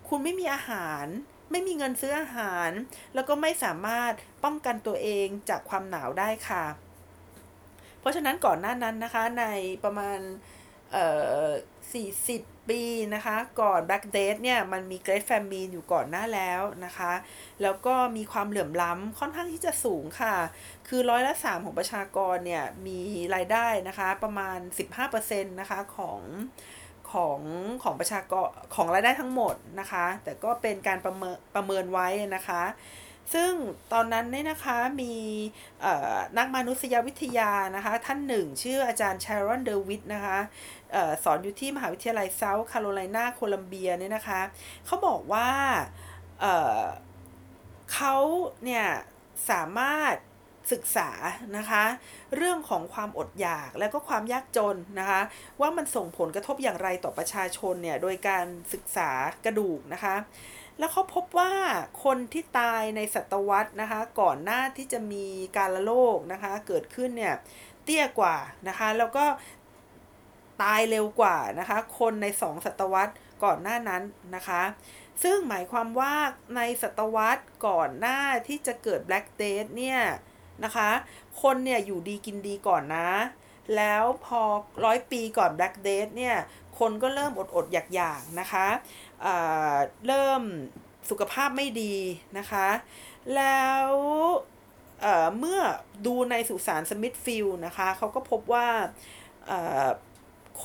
คุณไม่มีอาหาร ไม่มีเงินซื้ออาหาร แล้วก็ไม่สามารถป้องกันตัวเองจากความหนาวได้ค่ะ เพราะฉะนั้นก่อนหน้านั้นนะคะในประมาณเ40 ปีนะคะ ก่อน Black Death เนี่ย มันมี Great Famine อยู่ก่อนหน้าแล้วนะคะ แล้วก็มีความเหลื่อมล้ำค่อนข้างที่จะสูงค่ะ คือร้อยละ 3 ของประชากรเนี่ย มีรายได้นะคะประมาณ 15%นะคะของของของประชากรของรายได้ทั้งหมดนะคะ แต่ก็เป็นการประเมินประเมินไว้นะคะ ซึ่งตอนนั้นเนี่ยนะคะมีนักมนุษยวิทยานะคะ ท่านหนึ่ง ชื่ออาจารย์ชารอนเดวิดนะคะ สอนอยู่ที่มหาวิทยาลัยเซาท์แคโรไลนาโคลัมเบียเนี่ยนะคะเขาบอกว่าเเขาเนี่ยสามารถศึกษานะคะเรื่องของความอดอยากและก็ความยากจนนะคะว่ามันส่งผลกระทบอย่างไรต่อประชาชนเนี่ยโดยการศึกษากระดูกนะคะแล้วเขาพบว่าคนที่ตายในศตวรรษนะคะก่อนหน้าที่จะมีการละโรคนะคะเกิดขึ้นเนี่ยเตี้ยกว่านะคะแล้วก็ ตายเร็วกว่านะคะ คนในสองศตวรรษก่อนหน้านั้นนะคะ ซึ่งหมายความว่าในศตวรรษก่อนหน้าที่จะเกิด Black Death เนี่ยนะคะ คนเนี่ยอยู่ดีกินดีก่อนนะ แล้วพอร้อยปีก่อน Black Death เนี่ยคนก็เริ่มอดอดอยากอยากนะคะเริ่มสุขภาพไม่ดีนะคะ แล้วเเมื่อดูในสุสาน Smithfield นะคะเขาก็พบว่า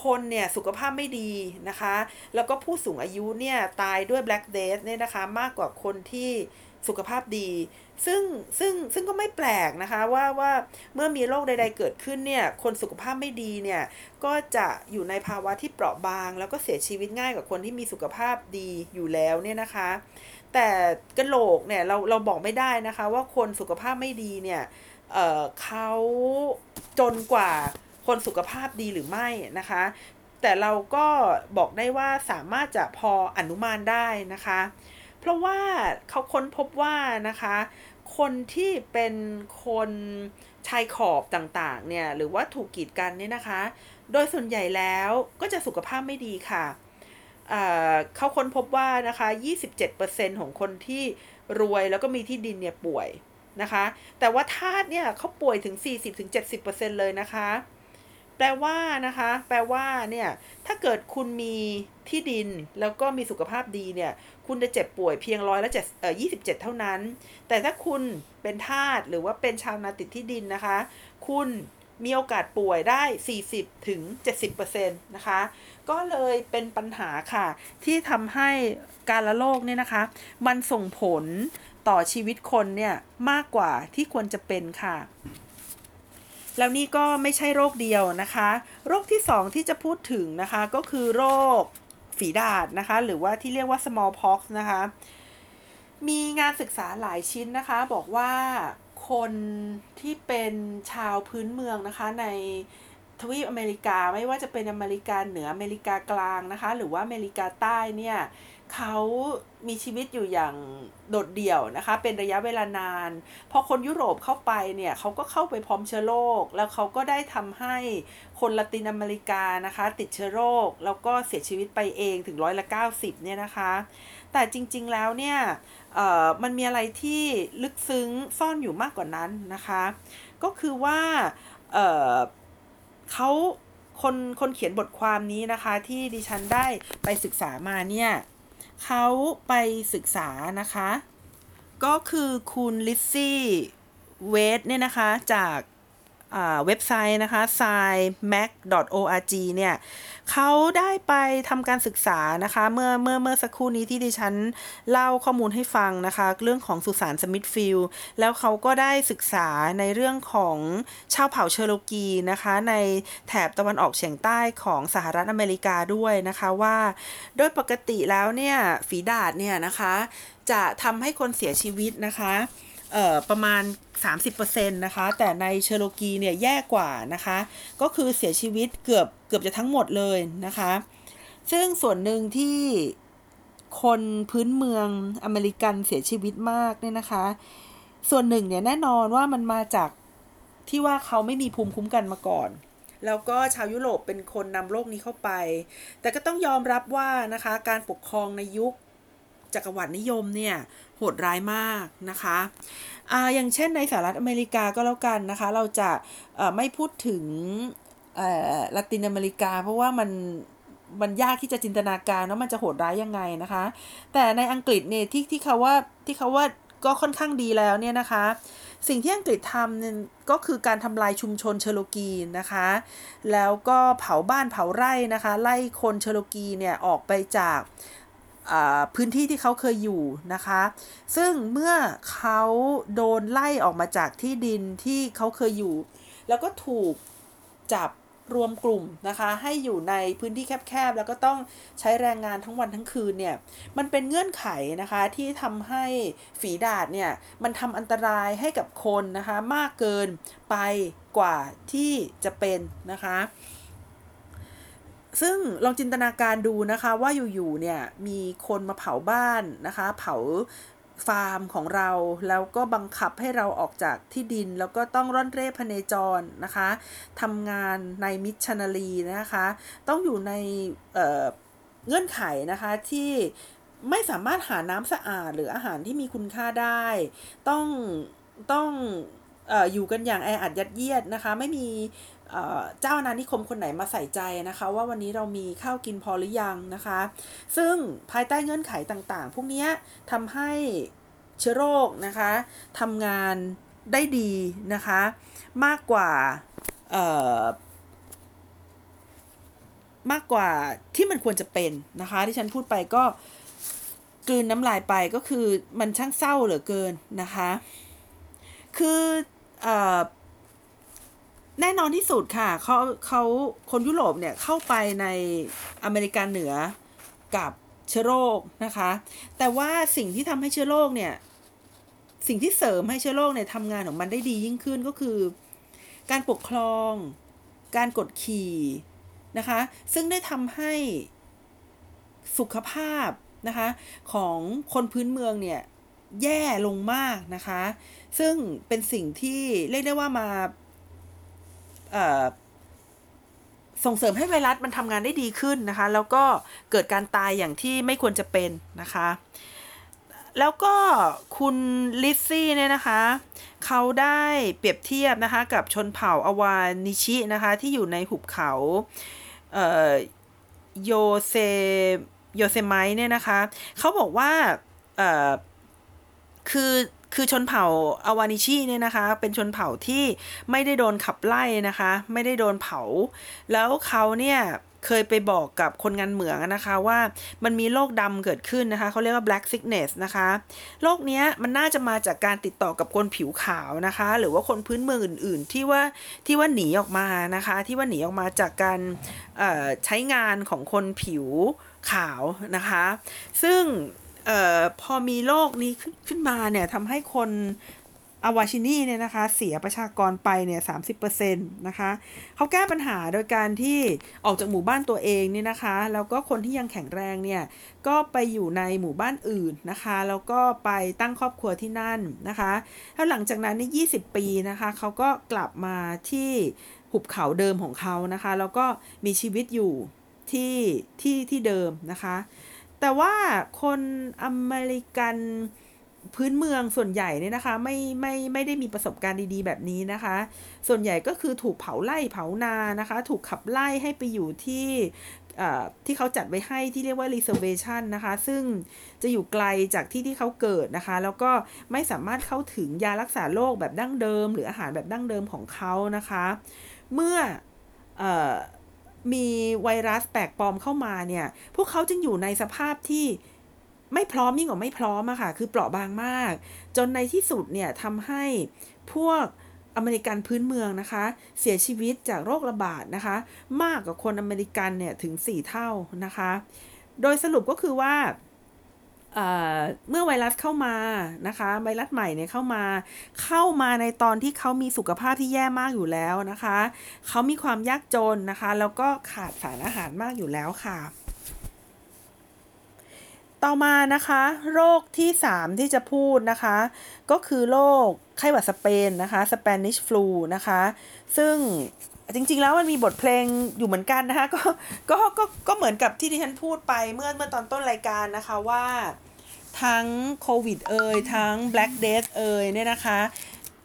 คนเนี่ยสุขภาพไม่ดีนะคะ แล้วก็ผู้สูงอายุเนี่ยตายด้วย Black Death เนี่ยนะคะมากกว่าคนที่สุขภาพดี ซึ่งซึ่งซึ่งก็ไม่แปลกนะคะว่าว่าเมื่อมีโรคใด ๆ เกิดขึ้นเนี่ยคนสุขภาพไม่ดีเนี่ยก็จะอยู่ในภาวะที่เปราะบาง แล้วก็เสียชีวิตง่ายกว่าคนที่มีสุขภาพดีอยู่แล้วเนี่ยนะคะ แต่กระโหลกเนี่ยเราเราบอกไม่ได้นะคะว่าคนสุขภาพไม่ดีเนี่ยเเขาจนกว่า คนสุขภาพดีหรือไม่นะคะ แต่เราก็บอกได้ว่าสามารถจะพออนุมานได้นะคะ เพราะว่าเขาค้นพบว่านะคะ คนที่เป็นคนชายขอบต่างๆเนี่ยหรือว่าถูกกีดกันเนี่ยนะคะ โดยส่วนใหญ่แล้วก็จะสุขภาพไม่ดีค่ะเขาค้นพบว่านะคะ 27%ของคนที่รวยแล้วก็มีที่ดินเนี่ยป่วยนะคะ แต่ว่าทาสเนี่ยเขาป่วยถึง 40-70%เลยนะคะ แปลว่านะคะ แปลว่าเนี่ย ถ้าเกิดคุณมีที่ดินแล้วก็มีสุขภาพดีเนี่ย คุณจะเจ็บป่วยเพียงร้อยละเจ็ดเอ่อยี่สิบเจ็ดเท่านั้น แต่ถ้าคุณเป็นทาสหรือว่าเป็นชาวนาติดที่ดินนะคะ คุณมีโอกาสป่วยได้ 40ถึง70%นะคะ ก็เลยเป็นปัญหาค่ะ ที่ทำให้การละโรคเนี่ยนะคะ มันส่งผลต่อชีวิตคนเนี่ย มากกว่าที่ควรจะเป็นค่ะ แล้วนี่ก็ไม่ใช่โรคเดียวนะคะ โรคที่ 2 ที่จะพูดถึงนะคะก็คือโรคฝีดาษนะคะ หรือว่าที่เรียกว่า smallpox นะคะ มีงานศึกษาหลายชิ้นนะคะ บอกว่าคนที่เป็นชาวพื้นเมืองนะคะในทวีปอเมริกาไม่ว่าจะเป็นอเมริกาเหนืออเมริกากลางนะคะ หรือว่าอเมริกาใต้เนี่ย เขามีชีวิตอยู่อย่างโดดเดี่ยวนะคะ เป็นระยะเวลานาน พอคนยุโรปเข้าไปเนี่ยเขาก็เข้าไปพร้อมเชื้อโรค แล้วเขาก็ได้ทำให้คนละตินอเมริกานะคะ ติดเชื้อโรค แล้วก็เสียชีวิตไปเองถึงร้อยละ90เนี่ยนะคะ แต่จริงๆแล้วเนี่ยมันมีอะไรที่ลึกซึ้งซ่อนอยู่มากกว่านั้นนะคะ ก็คือว่าเเขาคนคนเขียนบทความนี้นะคะที่ดิฉันได้ไปศึกษามาเนี่ย เขาไปศึกษานะคะ ก็คือคุณลิซซี่เวสเนี่ยนะคะจาก เว็บไซต์นะคะ s i m a c org เนี่ยเขาได้ไปทำการศึกษานะคะเมื่อเมื่อเมื่อสักครู่นี้ที่ดิฉันเล่าข้อมูลให้ฟังนะคะ เรื่องของสุสานสมิธฟิลด์แล้วเขาก็ได้ศึกษาในเรื่องของชาวเผ่าเชโรกีนะคะ ในแถบตะวันออกเฉียงใต้ของสหรัฐอเมริกาด้วยนะคะว่า โดยปกติแล้วเนี่ยฝีดาดเนี่ยนะคะ จะทำให้คนเสียชีวิตนะคะ เอ่อประมาณ 30%นะคะ แต่ในเชโรกีเนี่ยแย่กว่านะคะ ก็คือเสียชีวิตเกือบเกือบจะทั้งหมดเลยนะคะ ซึ่งส่วนหนึ่งที่คนพื้นเมืองอเมริกันเสียชีวิตมากเนี่ยนะคะ ส่วนหนึ่งเนี่ยแน่นอนว่ามันมาจากที่ว่าเขาไม่มีภูมิคุ้มกันมาก่อน แล้วก็ชาวยุโรปเป็นคนนำโรคนี้เข้าไป แต่ก็ต้องยอมรับว่านะคะ การปกครองในยุคจักรวรรดินิยมเนี่ย หดร้ายมากนะคะอ่าอย่างเช่นในสหรัฐอเมริกาก็แล้วกันนะคะ เราจะไม่พูดถึงละตินอเมริกา เพราะว่ามันมันยากที่จะจินตนาการว่ามันจะโหดร้ายยังไงนะคะ แต่ในอังกฤษเนี่ยที่ที่เขาว่าที่เขาว่าก็ค่อนข้างดีแล้วเนี่ยนะคะ สิ่งที่อังกฤษทำก็คือการทำลายชุมชนเชโลกีนะคะ แล้วก็เผาบ้านเผาไร่นะคะ ไล่คนเชโลกีเนี่ยออกไปจาก พื้นที่ที่เขาเคยอยู่นะคะ ซึ่งเมื่อเขาโดนไล่ออกมาจากที่ดินที่เขาเคยอยู่ แล้วก็ถูกจับรวมกลุ่มนะคะ ให้อยู่ในพื้นที่แคบๆ แล้วก็ต้องใช้แรงงานทั้งวันทั้งคืนเนี่ย มันเป็นเงื่อนไขนะคะที่ทำให้ฝีดาดเนี่ย มันทำอันตรายให้กับคนนะคะ มากเกินไปกว่าที่จะเป็นนะคะ ซึ่งลองจินตนาการดูนะคะว่าอยู่ๆเนี่ยมีคนมาเผาบ้านนะคะ เผาฟาร์มของเรา แล้วก็บังคับให้เราออกจากที่ดิน แล้วก็ต้องร่อนเร่พเนจรนะคะทำงานในมิชชันนารีนะคะ ต้องอยู่ในเเงื่อนไขนะคะที่ไม่สามารถหาน้ำสะอาดหรืออาหารที่มีคุณค่าได้ ต้องต้องอออยู่กันอย่างแออัดยัดเยียดนะคะ ไม่มี เจ้าอาณานิคมคนไหนมาใส่ใจนะคะ ว่าวันนี้เรามีข้าวกินพอหรือยังนะคะ ซึ่งภายใต้เงื่อนไขต่างๆ พวกนี้ทำให้เชื้อโรคนะคะทำงานได้ดีนะคะ มากกว่า เอ่อ มากกว่าที่มันควรจะเป็นนะคะ ที่ฉันพูดไปก็กลืนน้ำลายไปก็คือมันช่างเศร้าเหลือเกินนะคะ คือ เอ่อ แน่นอนที่สุดค่ะเขาเขาคนยุโรปเนี่ยเข้าไปในอเมริกาเหนือกับเชื้อโรคนะคะ แต่ว่าสิ่งที่ทำให้เชื้อโรคเนี่ยสิ่งที่เสริมให้เชื้อโรคเนี่ยทำงานของมันได้ดียิ่งขึ้นก็คือ การปกครอง การกดขี่นะคะ ซึ่งได้ทำให้สุขภาพนะคะของคนพื้นเมืองเนี่ยแย่ลงมากนะคะ ซึ่งเป็นสิ่งที่เรียกได้ว่ามา ส่งเสริมให้ไวรัสมันทำงานได้ดีขึ้นนะคะ แล้วก็เกิดการตายอย่างที่ไม่ควรจะเป็นนะคะ แล้วก็คุณลิซซี่เนี่ยนะคะ เขาได้เปรียบเทียบนะคะ กับชนเผ่าอวานิชินะคะ ที่อยู่ในหุบเขาเโยเซโยเซไมเนี่ยนะคะ เขาบอกว่าคือ คือชนเผ่าอาวานิชิเนี่ยนะคะ เป็นชนเผ่าที่ไม่ได้โดนขับไล่นะคะ ไม่ได้โดนเผา แล้วเขาเนี่ยเคยไปบอกกับคนงานเหมืองนะคะว่ามันมีโรคดำเกิดขึ้นนะคะเขาเรียกว่า black sickness นะคะโรคเนี้ยมันน่าจะมาจากการติดต่อกับคนผิวขาวนะคะ หรือว่าคนพื้นเมืองอื่น ๆ ที่ว่าที่ว่าหนีออกมานะคะ ที่ว่าหนีออกมาจากการใช้งานของคนผิวขาวนะคะ ซึ่ง ออพอมีโรคนี้ขึ้นขึ้นมาเนี่ยทำให้คนอาวาชินีเนี่ยนะคะเสียประชากรไปเนี่ยสานะคะเขาแก้ปัญหาโดยการที่ออกจากหมู่บ้านตัวเองเนี่ยนะคะแล้วก็คนที่ยังแข็งแรงเนี่ยก็ไปอยู่ในหมู่บ้านอื่นนะคะแล้วก็ไปตั้งครอบครัวที่นั่นนะคะแล้วหลังจากนั้นในี่20 ปีนะคะเขาก็กลับมาที่หุบเขาเดิมของเขานะคะแล้วก็มีชีวิตอยู่ที่ที่ที่เดิมนะคะ แต่ว่าคนอเมริกันพื้นเมืองส่วนใหญ่เนี่ยนะคะไม่ไม่ไม่ได้มีประสบการณ์ดีๆ แบบนี้นะคะ ส่วนใหญ่ก็คือถูกเผาไล่เผานานะคะ ถูกขับไล่ให้ไปอยู่ที่ที่เขาจัดไว้ให้ที่เรียกว่า reservation นะคะ ซึ่งจะอยู่ไกลจากที่ที่เขาเกิดนะคะ แล้วก็ไม่สามารถเข้าถึงยารักษาโรคแบบดั้งเดิม หรืออาหารแบบดั้งเดิมของเขานะคะ เมื่ออ มีไวรัสแปลกปลอมเข้ามาเนี่ย พวกเขาจึงอยู่ในสภาพที่ไม่พร้อมยิ่งกว่าไม่พร้อมอะค่ะ คือเปราะบางมาก จนในที่สุดเนี่ยทำให้พวกอเมริกันพื้นเมืองนะคะ เสียชีวิตจากโรคระบาดนะคะ มากกว่าคนอเมริกันเนี่ยถึง 4 เท่านะคะ โดยสรุปก็คือว่า เมื่อไวรัสเข้ามานะคะ ไวรัสใหม่เนี่ยเข้ามา เข้ามาในตอนที่เขามีสุขภาพที่แย่มากอยู่แล้วนะคะ เขามีความยากจนนะคะ แล้วก็ขาดสารอาหารมากอยู่แล้วค่ะ ต่อมานะคะ โรคที่ 3 ที่จะพูดนะคะ ก็คือโรคไข้หวัดสเปนนะคะ Spanish flu นะคะ ซึ่ง จริง ๆ แล้วมันมีบทเพลงอยู่เหมือนกันนะคะก็ก็ก็ก็เหมือนกับที่ที่ฉันพูดไปเมื่อเมื่อตอนต้นรายการนะคะว่าทั้งโควิดเอ่ยทั้ง Black Death เอ่ยเนี่ยนะคะ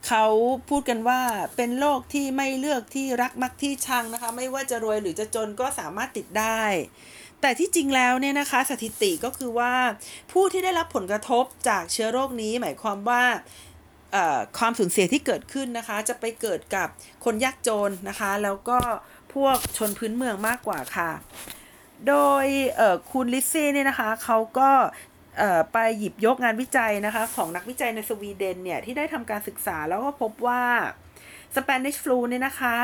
เขาพูดกันว่าเป็นโรคที่ไม่เลือกที่รักมักที่ชังนะคะ ไม่ว่าจะรวยหรือจะจนก็สามารถติดได้ แต่ที่จริงแล้วเนี่ยนะคะ สถิติก็คือว่าผู้ที่ได้รับผลกระทบจากเชื้อโรคนี้หมายความว่า ความสูญเสียที่เกิดขึ้นนะคะ จะไปเกิดกับคนยากจนนะคะ แล้วก็พวกชนพื้นเมืองมากกว่าค่ะ โดยคุณลิซซี่เนี่ยนะคะเขาก็ไปหยิบยกงานวิจัยนะคะ ของนักวิจัยในสวีเดนเนี่ย ที่ได้ทำการศึกษาแล้วก็พบว่า Spanish flu เนี่ยนะคะ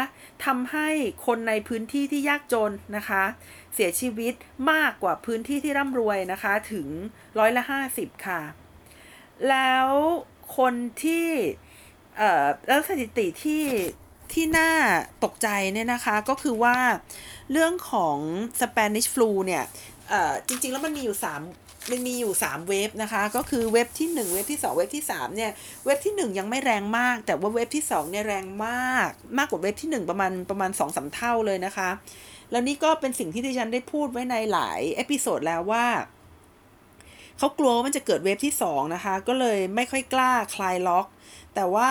ทำให้คนในพื้นที่ที่ยากจนนะคะ เสียชีวิตมากกว่าพื้นที่ที่ร่ำรวยนะคะ ถึงร้อยละห้าสิบค่ะ แล้ว คนที่เอ่อแล้วสถิติที่ที่น่าตกใจเนี่ยนะคะก็คือว่าเรื่องของ Spanish flu เนี่ยเอ่อจริง ๆ แล้วมันมีอยู่ 3 มันมีอยู่ 3 เวฟนะคะ ก็คือเวฟที่ 1 เวฟที่ 2 เวฟที่ 3 เนี่ย เวฟที่ 1 ยังไม่แรงมาก แต่ว่าเวฟที่ 2 เนี่ยแรงมาก มากกว่าเวฟที่ 1 ประมาณประมาณ2อสเท่าเลยนะคะ แล้วนี่ก็เป็นสิ่งที่ดิฉันได้พูดไว้ในหลาย episode แล้วว่า เขากลัวว่ามันจะเกิด wave ที่2นะคะ ก็เลยไม่ค่อยกล้าคลายล็อก แต่ว่า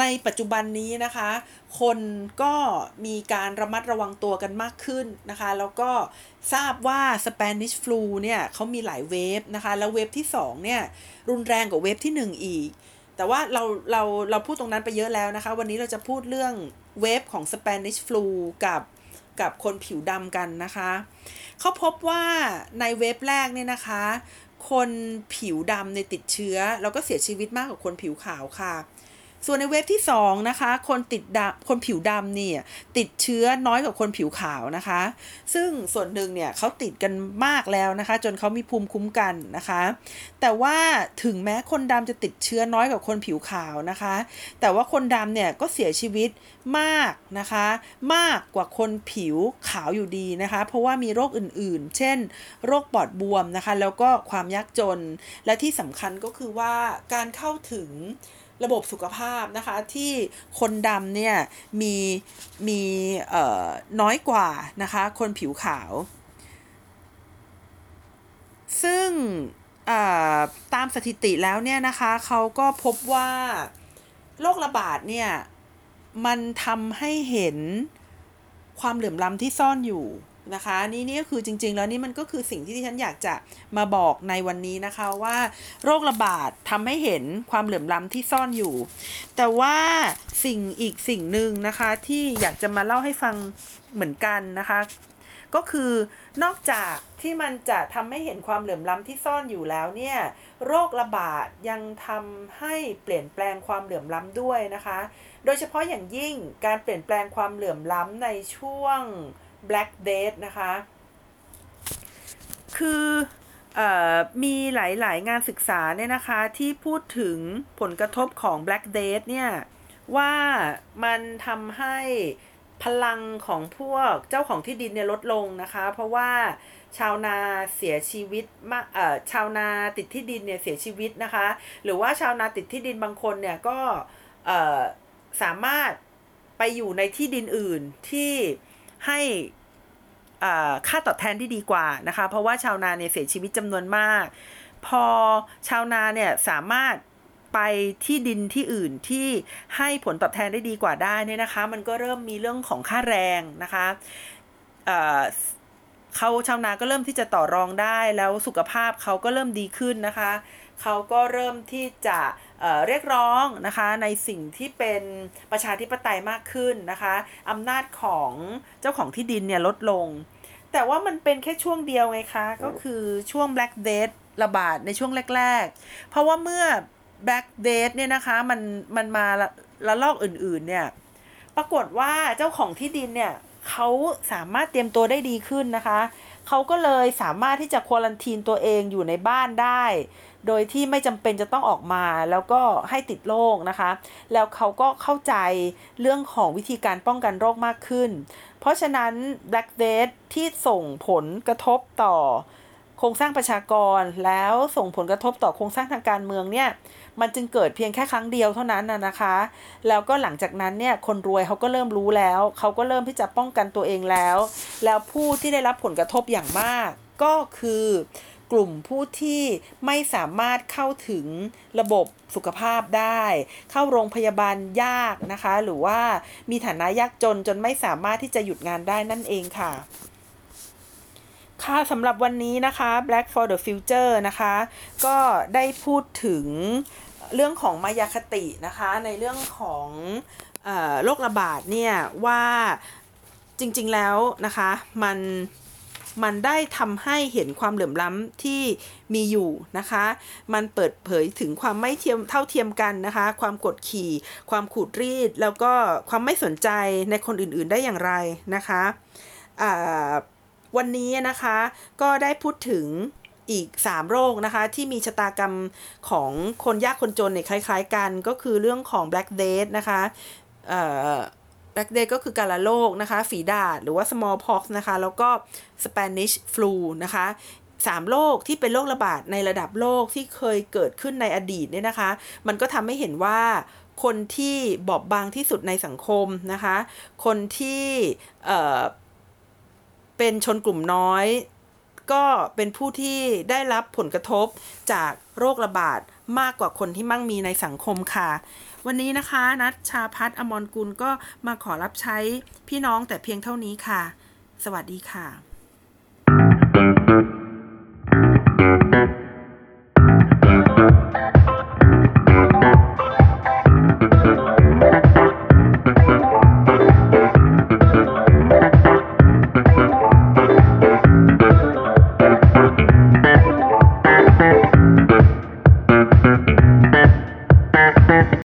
ในปัจจุบันนี้นะคะ คนก็มีการระมัดระวังตัวกันมากขึ้นนะคะ แล้วก็ทราบว่า Spanish flu เนี่ยเขามีหลาย wave นะคะ แล้ว wave ที่ 2 เนี่ย รุนแรงกว่า wave ที่ 1 อีก แต่ว่าเราเราเราพูดตรงนั้นไปเยอะแล้วนะคะ วันนี้เราจะพูดเรื่องเวฟของ Spanish flu กับ กับคนผิวดำกันนะคะ เขาพบว่าในเว็บแรกเนี่ยนะคะ คนผิวดำในติดเชื้อ แล้วก็เสียชีวิตมากกว่าคนผิวขาวค่ะ ส่วนในเวฟที่2นะคะคนติดดำคนผิวดำเนี่ยติดเชื้อน้อยกว่าคนผิวขาวนะคะ ซึ่งส่วนหนึ่งเนี่ยเขาติดกันมากแล้วนะคะ จนเขามีภูมิคุ้มกันนะคะ แต่ว่าถึงแม้คนดำจะติดเชื้อน้อยกว่าคนผิวขาวนะคะ แต่ว่าคนดำเนี่ยก็เสียชีวิตมากนะคะ มากกว่าคนผิวขาวอยู่ดีนะคะ เพราะว่ามีโรคอื่นๆ เช่น โรคปอดบวมนะคะ แล้วก็ความยากจนและที่สำคัญก็คือว่าการเข้าถึง ระบบสุขภาพนะคะที่คนดำเนี่ยมีมีเอ่อน้อยกว่านะคะคนผิวขาว ซึ่งตามสถิติแล้วเนี่ยนะคะเขาก็พบว่าโรคระบาดเนี่ยมันทำให้เห็นความเหลื่อมล้ำที่ซ่อนอยู่ นะคะนี่นี่ก็คือจริง ๆ แล้วนี่มันก็คือสิ่งที่ที่ฉันอยากจะมาบอกในวันนี้นะคะว่าโรคระบาดทำให้เห็นความเหลื่อมล้ำที่ซ่อนอยู่ แต่ว่าสิ่งอีกสิ่งหนึ่งนะคะที่อยากจะมาเล่าให้ฟังเหมือนกันนะคะ ก็คือนอกจากที่มันจะทำให้เห็นความเหลื่อมล้ำที่ซ่อนอยู่แล้วเนี่ยโรคระบาดยังทำให้เปลี่ยนแปลงความเหลื่อมล้ำด้วยนะคะ โดยเฉพาะอย่างยิ่งการเปลี่ยนแปลงความเหลื่อมล้ำในช่วง Black Death นะคะ คืออมีหลายๆ งานศึกษาเนี่ยนะคะที่พูดถึงผลกระทบของ Black Death เนี่ย ว่ามันทำให้พลังของพวกเจ้าของที่ดินเนี่ยลดลงนะคะ เพราะว่าชาวนาเสียชีวิตมากเอ่อชาวนาติดที่ดินเนี่ยเสียชีวิตนะคะ หรือว่าชาวนาติดที่ดินบางคนเนี่ยก็เอ่อสามารถไปอยู่ในที่ดินอื่นที่ ให้ค่าตอบแทนที่ดีกว่านะคะ เพราะว่าชาวนาเนี่ยเสียชีวิตจำนวนมาก พอชาวนาเนี่ยสามารถไปที่ดินที่อื่นที่ให้ผลตอบแทนได้ดีกว่าได้เนี่ยนะคะ มันก็เริ่มมีเรื่องของค่าแรงนะคะ เขาชาวนาก็เริ่มที่จะต่อรองได้แล้วสุขภาพเขาก็เริ่มดีขึ้นนะคะเขาก็เริ่มที่จะเเรียกร้องนะคะในสิ่งที่เป็นประชาธิปไตยมากขึ้นนะคะอำนาจของเจ้าของที่ดินเนี่ยลดลง แต่ว่ามันเป็นแค่ช่วงเดียวไงคะ ก็คือช่วง Black Death ระบาดในช่วงแรก ๆ เพราะว่าเมื่อ Black Death เนี่ยนะคะมันมันมาละละลอกอื่นๆเนี่ยปรากฏว่าเจ้าของที่ดินเนี่ย เขาสามารถเตรียมตัวได้ดีขึ้นนะคะ เขาก็เลยสามารถที่จะควอลันทีนตัวเองอยู่ในบ้านได้ โดยที่ไม่จำเป็นจะต้องออกมาแล้วก็ให้ติดโรคนะคะ แล้วเขาก็เข้าใจเรื่องของวิธีการป้องกันโรคมากขึ้น เพราะฉะนั้น Black Death ที่ส่งผลกระทบต่อโครงสร้างประชากรแล้วส่งผลกระทบต่อโครงสร้างทางการเมืองเนี่ย มันจึงเกิดเพียงแค่ครั้งเดียวเท่านั้นนะนะคะ แล้วก็หลังจากนั้นเนี่ยคนรวยเขาก็เริ่มรู้แล้ว เขาก็เริ่มที่จะป้องกันตัวเองแล้ว แล้วผู้ที่ได้รับผลกระทบอย่างมาก ก็คือกลุ่มผู้ที่ไม่สามารถเข้าถึงระบบสุขภาพได้ เข้าโรงพยาบาลยากนะคะ หรือว่ามีฐานะยากจนจนไม่สามารถที่จะหยุดงานได้นั่นเองค่ะค่ะสำหรับวันนี้นะคะ Black for the Future นะคะ ก็ได้พูดถึง เรื่องของมายาคตินะคะ ในเรื่องของอโรคระบาดเนี่ยว่าจริงๆแล้วนะคะมันมันได้ทำให้เห็นความเหลื่อมล้ำที่มีอยู่นะคะ มันเปิดเผยถึงความไม่เทียมเท่าเทียมกันนะคะ ความกดขี่ ความขูดรีด แล้วก็ความไม่สนใจในคนอื่นๆได้อย่างไรนะคะ วันนี้นะคะก็ได้พูดถึง อีก 3 โรคนะคะ ที่มีชะตากรรมของคนยากคนจนเนี่ยคล้าย ๆ กัน ก็คือเรื่องของ Black Death นะคะเอ่อ Black Death ก็คือการละโรคนะคะ ฝีดาษหรือว่า smallpox นะคะ แล้วก็ Spanish flu นะคะสามโรคที่เป็นโรคระบาดในระดับโลกที่เคยเกิดขึ้นในอดีตเนี่ยนะคะ มันก็ทำให้เห็นว่าคนที่บอบบางที่สุดในสังคมนะคะ คนที่เเป็นชนกลุ่มน้อย ก็เป็นผู้ที่ได้รับผลกระทบจากโรคระบาดมากกว่าคนที่มั่งมีในสังคมค่ะ วันนี้นะคะนัทชาพัฒนอมรกุลก็มาขอรับใช้พี่น้องแต่เพียงเท่านี้ค่ะ สวัสดีค่ะ